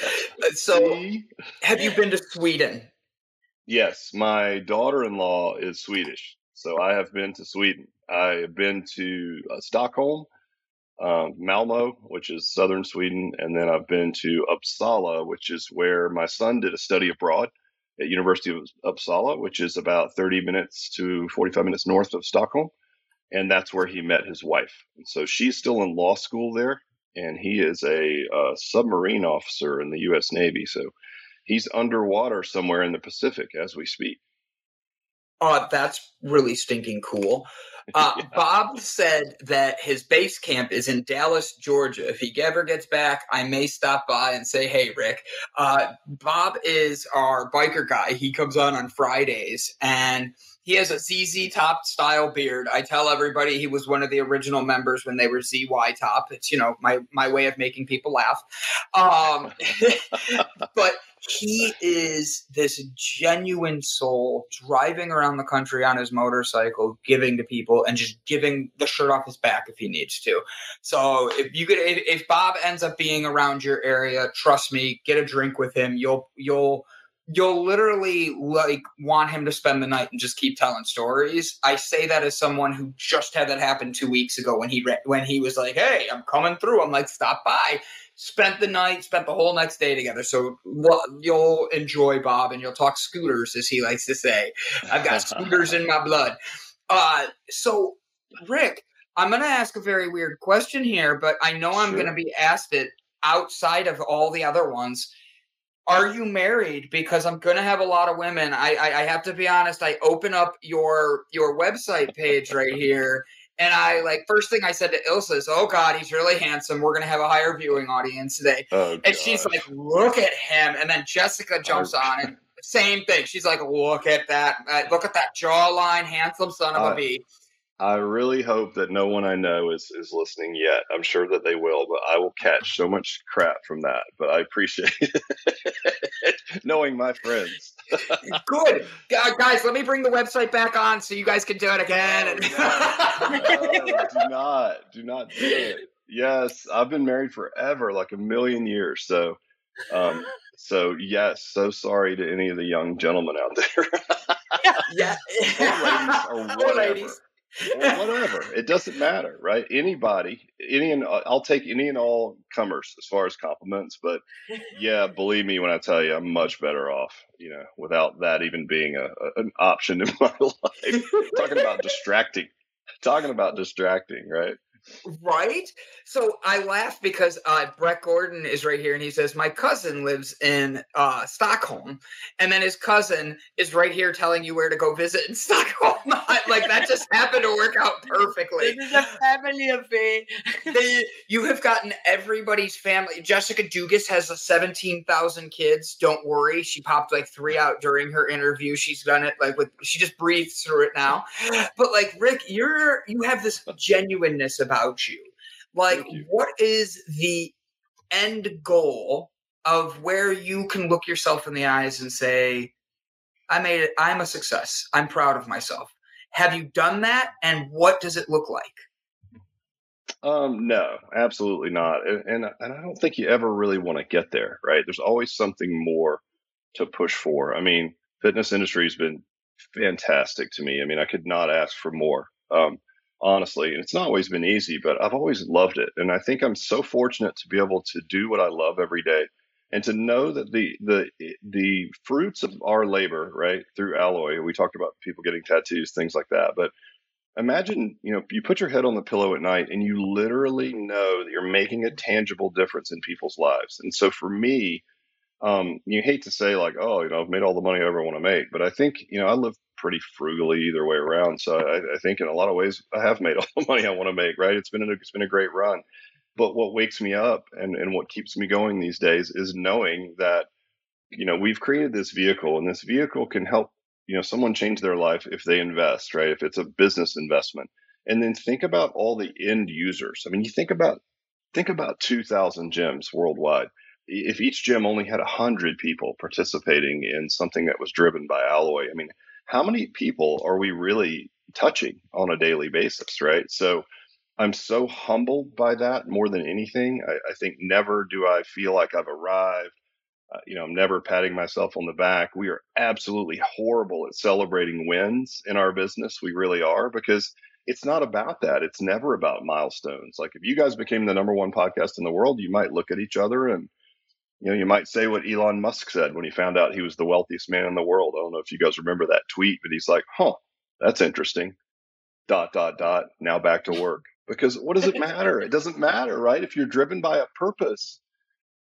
Speaker 4: so have you been to Sweden?
Speaker 1: Yes, my daughter-in-law is Swedish, so I have been to Sweden. I have been to uh, Stockholm, um, Malmo, which is southern Sweden, and then I've been to Uppsala, which is where my son did a study abroad at University of Uppsala, which is about 30 minutes to 45 minutes north of Stockholm, and that's where he met his wife. And so she's still in law school there, and he is a, a submarine officer in the U.S. Navy. So he's underwater somewhere in the Pacific as we speak.
Speaker 4: Oh, that's really stinking cool. Uh, yeah. Bob said that his base camp is in Dallas, Georgia. If he ever gets back, I may stop by and say, "Hey, Rick." Uh, Bob is our biker guy. He comes on on Fridays, and he has a ZZ Top style beard. I tell everybody he was one of the original members when they were ZY Top. It's you know my my way of making people laugh. Um, but he is this genuine soul driving around the country on his motorcycle, giving to people and just giving the shirt off his back if he needs to. So if you could, if, if Bob ends up being around your area, trust me, get a drink with him. You'll, you'll, you'll literally like want him to spend the night and just keep telling stories. I say that as someone who just had that happen two weeks ago when he when he was like, "Hey, I'm coming through." I'm like, "Stop by." Spent the night, spent the whole next day together. So you'll enjoy Bob and you'll talk scooters, as he likes to say. I've got scooters in my blood. Uh, so, Rick, I'm going to ask a very weird question here, but I know I'm going to be asked it outside of all the other ones. Are you married? Because I'm going to have a lot of women. I, I, I have to be honest. I open up your your website page right here, and I like first thing I said to Ilsa is, "Oh God, he's really handsome. We're gonna have a higher viewing audience today." Oh, and she's like, "Look at him!" And then Jessica jumps oh, on and same thing. She's like, "Look at that! Uh, look at that jawline, handsome son of uh, a bee."
Speaker 1: I really hope that no one I know is is listening yet. I'm sure that they will, but I will catch so much crap from that. But I appreciate knowing my friends.
Speaker 4: Good guys. Let me bring the website back on so you guys can do it again.
Speaker 1: Oh, no, no, do not, do not do it. Yes, I've been married forever, like a million years. So, um, so yes, so sorry to any of the young gentlemen out there.
Speaker 4: yeah,
Speaker 1: or ladies, or whatever. ladies whatever. It doesn't matter, right? Anybody, any and I'll take any and all comers as far as compliments. But yeah, believe me when I tell you, I'm much better off, you know, without that even being a, a an option in my life. Talking about distracting, talking about distracting, right?
Speaker 4: Right? So I laugh because uh, Brett Gordon is right here and he says, My cousin lives in uh, Stockholm. And then his cousin is right here telling you where to go visit in Stockholm. like that just happened to work out perfectly.
Speaker 2: This is a family affair.
Speaker 4: they, you have gotten everybody's family. Jessica Dugas has a 17,000 kids. Don't worry. She popped like three out during her interview. She's done it like with, she just breathes through it now. But like, Rick, you're, you have this genuineness about you. Like, you. what is the end goal of where you can look yourself in the eyes and say, I made it, I'm a success. I'm proud of myself. Have you done that? And what does it look like?
Speaker 1: Um, no, absolutely not. And, and, I don't think you ever really want to get there, right? There's always something more to push for. I mean, fitness industry has been fantastic to me. I mean, I could not ask for more. Um, honestly, and it's not always been easy, but I've always loved it. And I think I'm so fortunate to be able to do what I love every day and to know that the the the fruits of our labor right through alloy we talked about people getting tattoos things like that but imagine you know you put your head on the pillow at night and you literally know that you're making a tangible difference in people's lives. And so for me um, you hate to say like oh you know i've made all the money i ever want to make but i think you know i live pretty frugally either way around so I, I think in a lot of ways i have made all the money i want to make right? It's been a, it's been a great run but what wakes me up and, and what keeps me going these days is knowing that, you know, we've created this vehicle and this vehicle can help, you know, someone change their life if they invest, right? If it's a business investment. And then think about all the end users. I mean, you think about think about 2000 gyms worldwide. If each gym only had 100 people participating in something that was driven by alloy, I mean, how many people are we really touching on a daily basis, right? So I'm so humbled by that more than anything. I, I think never do I feel like I've arrived. Uh, you know, I'm never patting myself on the back. We are absolutely horrible at celebrating wins in our business. We really are because it's not about that. It's never about milestones. Like if you guys became the number one podcast in the world, you might look at each other and you know, you might say what Elon Musk said when he found out he was the wealthiest man in the world. I don't know if you guys remember that tweet, but he's like, "Huh, that's interesting." Dot dot dot. Now back to work because what does it matter? it doesn't matter, right? If you're driven by a purpose,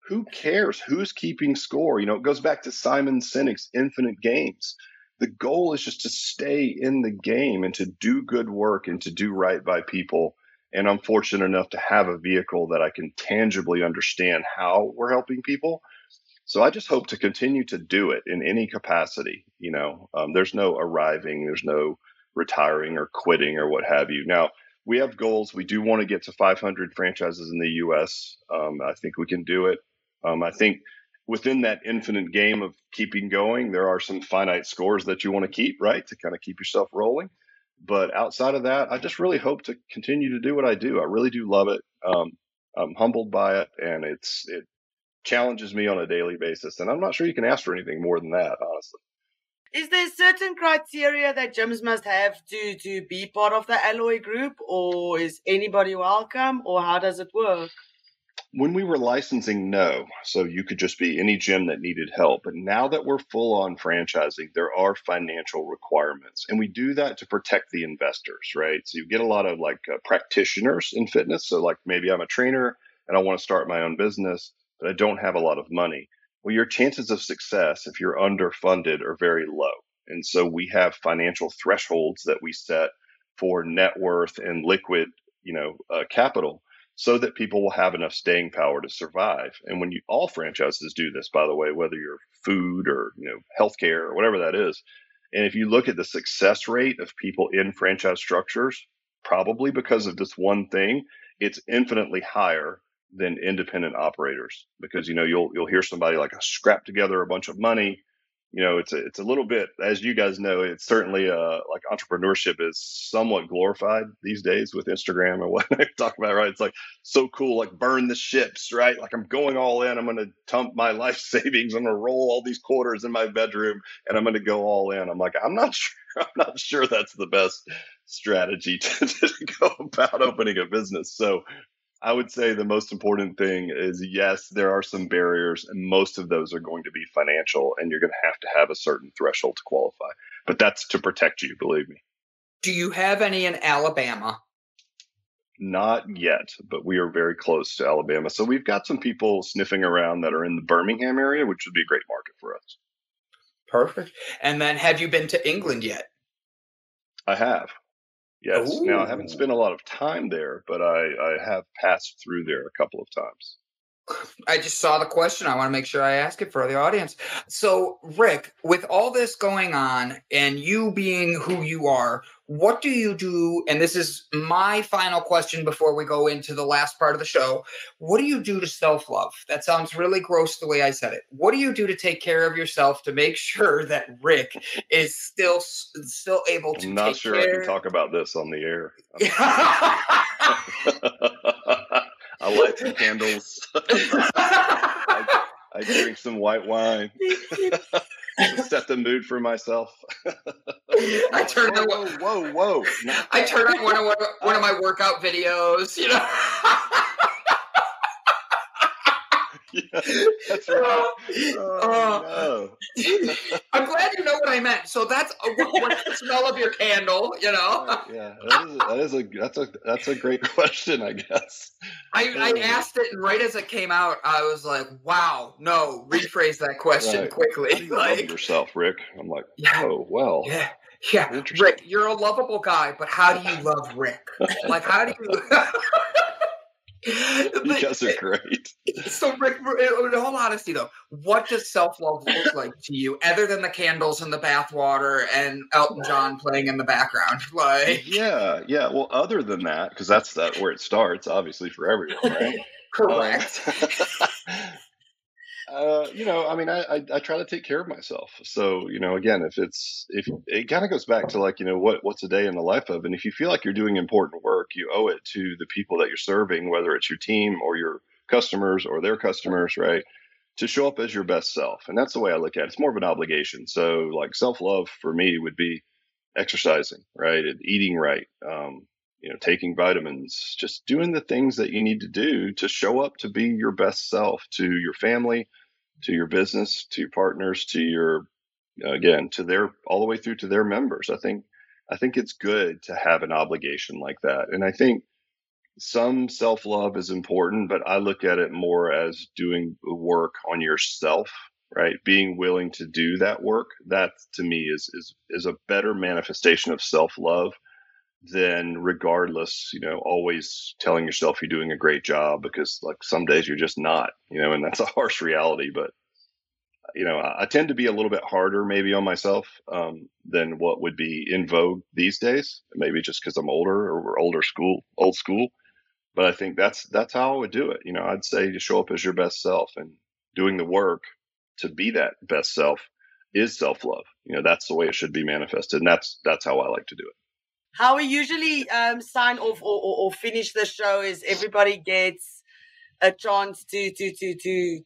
Speaker 1: who cares? Who's keeping score? You know, it goes back to Simon Sinek's infinite games. The goal is just to stay in the game and to do good work and to do right by people. And I'm fortunate enough to have a vehicle that I can tangibly understand how we're helping people. So I just hope to continue to do it in any capacity. You know, um, there's no arriving, there's no retiring or quitting or what have you. Now, we have goals. We do want to get to 500 franchises in the U.S. Um, I think we can do it. Um, I think within that infinite game of keeping going, there are some finite scores that you want to keep, right, to kind of keep yourself rolling. But outside of that, I just really hope to continue to do what I do. I really do love it. Um, I'm humbled by it, and it's it challenges me on a daily basis. And I'm not sure you can ask for anything more than that, honestly.
Speaker 2: Is there certain criteria that gyms must have to to be part of the Alloy group, or is anybody welcome, or how does it work?
Speaker 1: When we were licensing, no. So you could just be any gym that needed help. But now that we're full on franchising, there are financial requirements. And we do that to protect the investors, right? So you get a lot of like uh, practitioners in fitness. So, like maybe I'm a trainer and I want to start my own business, but I don't have a lot of money well, your chances of success if you're underfunded are very low. And so we have financial thresholds that we set for net worth and liquid, you know, uh, capital so that people will have enough staying power to survive. And when you all franchises do this, by the way, whether you're food or, you know, healthcare or whatever that is. And if you look at the success rate of people in franchise structures, probably because of this one thing, it's infinitely higher than independent operators because you know you'll you'll hear somebody like scrap together a bunch of money. You know it's a, it's a little bit as you guys know it's certainly uh like entrepreneurship is somewhat glorified these days with instagram and what i talk about right? It's like so cool like burn the ships right? Like i'm going all in i'm going to dump my life savings i'm going to roll all these quarters in my bedroom and i'm going to go all in. I'm like i'm not sure i'm not sure that's the best strategy to, to go about opening a business. So I would say the most important thing is yes, there are some barriers, and most of those are going to be financial, and you're going to have to have a certain threshold to qualify. But that's to protect you, believe me.
Speaker 4: Do you have any in Alabama?
Speaker 1: Not yet, but we are very close to Alabama. So we've got some people sniffing around that are in the Birmingham area, which would be a great market for us.
Speaker 4: Perfect. And then have you been to England yet?
Speaker 1: I have. Yes. Ooh. Now I haven't spent a lot of time there, but I, I have passed through there a couple of times.
Speaker 4: I just saw the question. I want to make sure I ask it for the audience. So, Rick, with all this going on and you being who you are, what do you do? And this is my final question before we go into the last part of the show. What do you do to self love? That sounds really gross the way I said it. What do you do to take care of yourself to make sure that Rick is still still able to?
Speaker 1: I'm not sure
Speaker 4: care?
Speaker 1: I can talk about this on the air. I light some candles. I, I, drink some white wine. Set the mood for myself.
Speaker 4: I turn
Speaker 1: whoa, on whoa, whoa, whoa.
Speaker 4: I turn on one of one of my workout videos. You know.
Speaker 1: yeah, that's right. Oh, uh,
Speaker 4: no. I'm glad you know what I meant. So that's a, what, what's the smell of your candle? You know.
Speaker 1: yeah, that is, that is a that's a that's a great question. I guess.
Speaker 4: I, I asked it, and right as it came out, I was like, "Wow, no!" Rephrase that question
Speaker 1: right.
Speaker 4: quickly.
Speaker 1: like love yourself, Rick. I'm like, yeah, oh well.
Speaker 4: Yeah. Yeah, Rick, you're a lovable guy, but how do you love Rick? Like, how do you?
Speaker 1: you guys are great.
Speaker 4: So, Rick, in all honesty, though, what does self love look like to you, other than the candles and the bathwater and Elton John playing in the background? Like,
Speaker 1: yeah, yeah. Well, other than that, because that's that where it starts, obviously for everyone, right?
Speaker 4: Correct.
Speaker 1: Um, Uh, you know, I mean, I, I, I try to take care of myself. So, you know, again, if it's if it kind of goes back to like, you know, what what's a day in the life of, and if you feel like you're doing important work, you owe it to the people that you're serving, whether it's your team or your customers or their customers, right? To show up as your best self, and that's the way I look at it. It's more of an obligation. So, like self love for me would be exercising, right, eating right, um, you know, taking vitamins, just doing the things that you need to do to show up to be your best self to your family, to your business, to your partners, to your again, to their all the way through to their members. I think I think it's good to have an obligation like that. And I think some self-love is important, but I look at it more as doing work on yourself, right? Being willing to do that work. That to me is is is a better manifestation of self-love than regardless, you know, always telling yourself you're doing a great job because like some days you're just not, you know, and that's a harsh reality. But you know, I, I tend to be a little bit harder maybe on myself um, than what would be in vogue these days. Maybe just because I'm older or we're older school, old school. But I think that's that's how I would do it. You know, I'd say to show up as your best self and doing the work to be that best self is self love. You know, that's the way it should be manifested, and that's that's how I like to do it.
Speaker 2: How we usually um, sign off or, or, or, finish the show is everybody gets a chance to to to to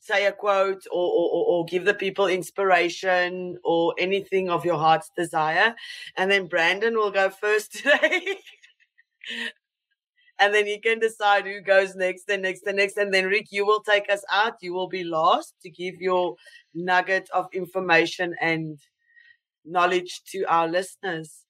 Speaker 2: say a quote or, or, or give the people inspiration or anything of your heart's desire, and then Brandon will go first today. and then you can decide who goes next and next and next. And then Rick, you will take us out. You will be last to give your nugget of information and knowledge to our listeners.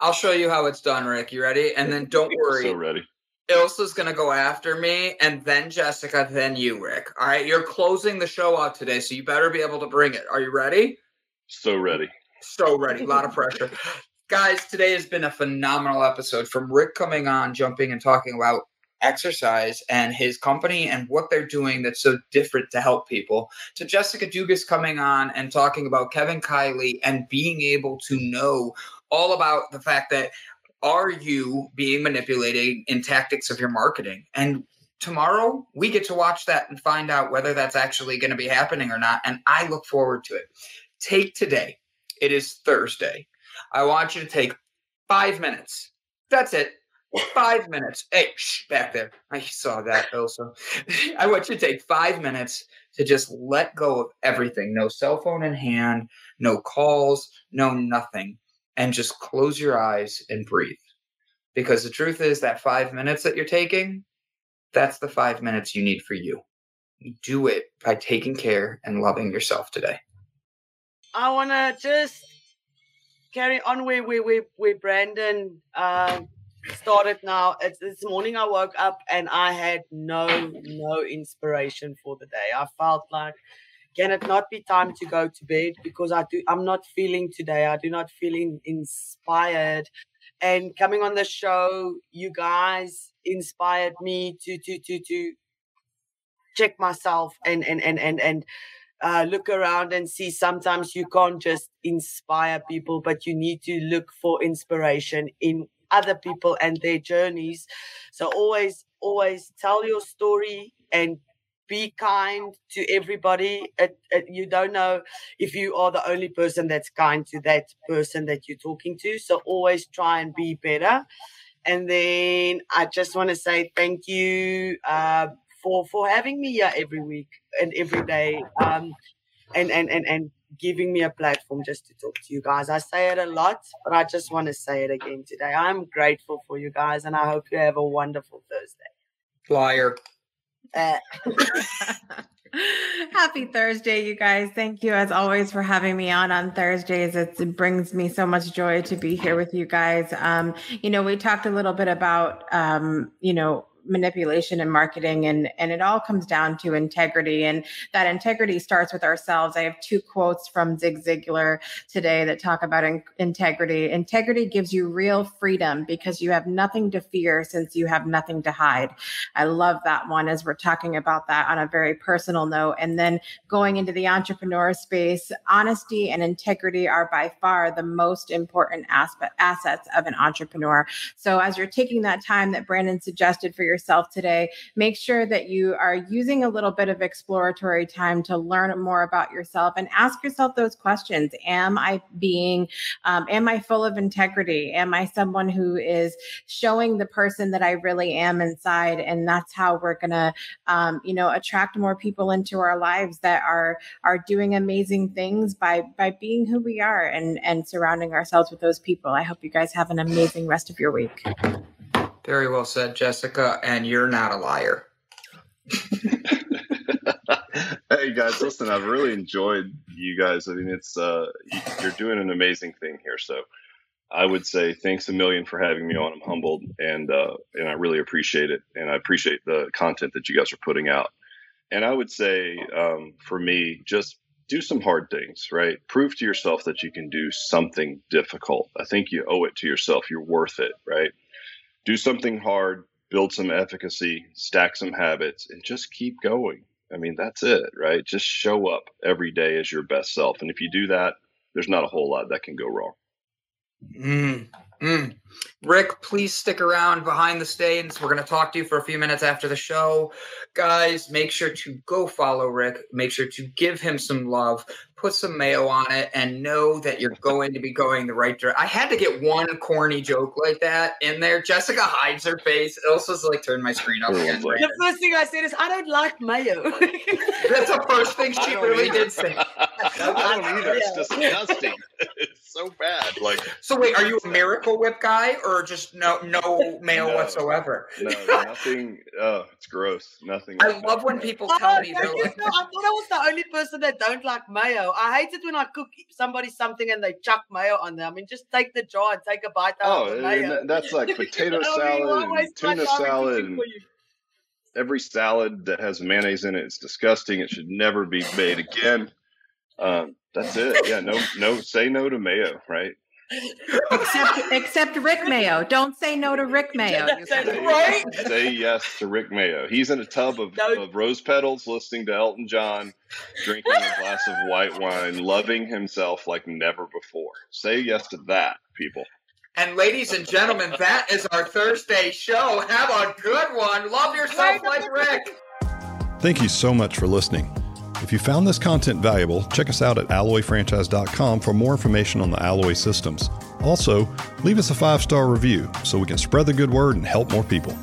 Speaker 4: I'll show you how it's done, Rick. You ready? And then don't worry.
Speaker 1: So ready.
Speaker 4: Ilsa's gonna go after me, and then Jessica, then you, Rick. All right, you're closing the show out today, so you better be able to bring it. Are you ready?
Speaker 1: So ready.
Speaker 4: So ready. A lot of pressure. Guys, today has been a phenomenal episode from Rick coming on, jumping and talking about exercise and his company and what they're doing that's so different to help people, to Jessica Dugas coming on and talking about Kevin Kiley and being able to know all about the fact that are you being manipulated in tactics of your marketing? And tomorrow we get to watch that and find out whether that's actually going to be happening or not. And I look forward to it. Take today. It is Thursday. I want you to take five minutes. That's it five minutes. Hey, shh, back there. I saw that also. I want you to take five minutes to just let go of everything. No cell phone in hand, no calls, no nothing. And just close your eyes and breathe. Because the truth is that five minutes that you're taking, that's the five minutes you need for you. do it by taking care and loving yourself today.
Speaker 2: I want to just carry on with, with, with, where Brandon uh, started now. It's, this morning I woke up and I had no no inspiration for the day. I felt like can it not be time to go to bed because I do I'm not feeling today. I do not feeling inspired. And coming on the show, you guys inspired me to to to to check myself and and and and and uh, look around and see sometimes you can't just inspire people, but you need to look for inspiration in other people and their journeys. So always, always tell your story and be kind to everybody. It, it, you don't know if you are the only person that's kind to that person that you're talking to. So always try and be better. And then I just want to say thank you uh, for for having me here every week and every day, um, and and and and giving me a platform just to talk to you guys. I say it a lot, but I just want to say it again today. I'm grateful for you guys, and I hope you have a wonderful Thursday.
Speaker 4: Liar.
Speaker 3: Uh. Happy Thursday, you guys. Thank you, as always, for having me on on Thursdays. It's, it brings me so much joy to be here with you guys. Um, you know, we talked a little bit about, um, you know, manipulation and marketing and and it all comes down to integrity and that integrity starts with ourselves. I have two quotes from zig ziglar today that talk about in- integrity. Integrity gives you real freedom because you have nothing to fear since you have nothing to hide. I love that one as we're talking about that on a very personal note. And then going into the entrepreneur space honesty and integrity are by far the most important aspect assets of an entrepreneur. So as you're taking that time that brandon suggested for your yourself today, make sure that you are using a little bit of exploratory time to learn more about yourself and ask yourself those questions. Am I being, um, am I full of integrity? Am I someone who is showing the person that I really am inside? And that's how we're going to, um, you know, attract more people into our lives that are, are doing amazing things by, by being who we are and, and surrounding ourselves with those people. I hope you guys have an amazing rest of your week.
Speaker 4: Very well said, Jessica. And you're not a liar.
Speaker 1: hey guys, listen, I've really enjoyed you guys. I mean, it's uh, you're doing an amazing thing here. So I would say thanks a million for having me on. I'm humbled and uh, and I really appreciate it. And I appreciate the content that you guys are putting out. And I would say um, for me, just do some hard things, right? Prove to yourself that you can do something difficult. I think you owe it to yourself. You're worth it, right? Do something hard, build some efficacy, stack some habits, and just keep going. I mean, that's it, right? Just show up every day as your best self. And if you do that, there's not a whole lot that can go wrong.
Speaker 4: Mm, mm. Rick, please stick around behind the scenes. We're going to talk to you for a few minutes after the show. Guys, make sure to go follow Rick. Make sure to give him some love put some mayo on it and know that you're going to be going the right direction. I had to get one corny joke like that in there. Jessica hides her face. Ilsa's like turn my screen off again.
Speaker 2: The first thing I said is I don't like mayo.
Speaker 4: That's the first thing she really
Speaker 1: either.
Speaker 4: did say.
Speaker 1: I don't either. It's disgusting. it's so bad. Like
Speaker 4: So wait, are you a miracle whip guy or just no no mayo
Speaker 1: No.
Speaker 4: whatsoever?
Speaker 1: no, nothing. Oh, it's gross. Nothing.
Speaker 4: I
Speaker 1: like
Speaker 4: love
Speaker 1: that.
Speaker 4: when people
Speaker 2: Oh,
Speaker 4: tell me
Speaker 2: no,
Speaker 4: like,
Speaker 2: know, I thought I was the only person that don't like mayo. I hate it when I cook somebody something and they chuck mayo on there. I mean, just take the jar and take a bite out
Speaker 1: Oh,
Speaker 2: of the mayo.
Speaker 1: that's like potato
Speaker 2: I mean,
Speaker 1: salad and tuna salad and every salad that has mayonnaise in it is disgusting. It should never be made again. Um, that's it. Yeah, no, no, say no to mayo, right?
Speaker 3: except except Rick Mayo. Don't say no to Rick Mayo.
Speaker 2: That's
Speaker 3: you guys.
Speaker 2: it.
Speaker 4: right?
Speaker 1: Say yes to Rick Mayo. He's in a tub of,
Speaker 2: No.
Speaker 1: of rose petals, listening to Elton John, drinking a glass of white wine, loving himself like never before. Say yes to that, people.
Speaker 4: And ladies and gentlemen, that is our Thursday show. Have a good one. Love yourself like Rick.
Speaker 5: Thank you so much for listening. If you found this content valuable, check us out at alloyfranchise.com for more information on the Alloy systems. Also, leave us a five star review so we can spread the good word and help more people.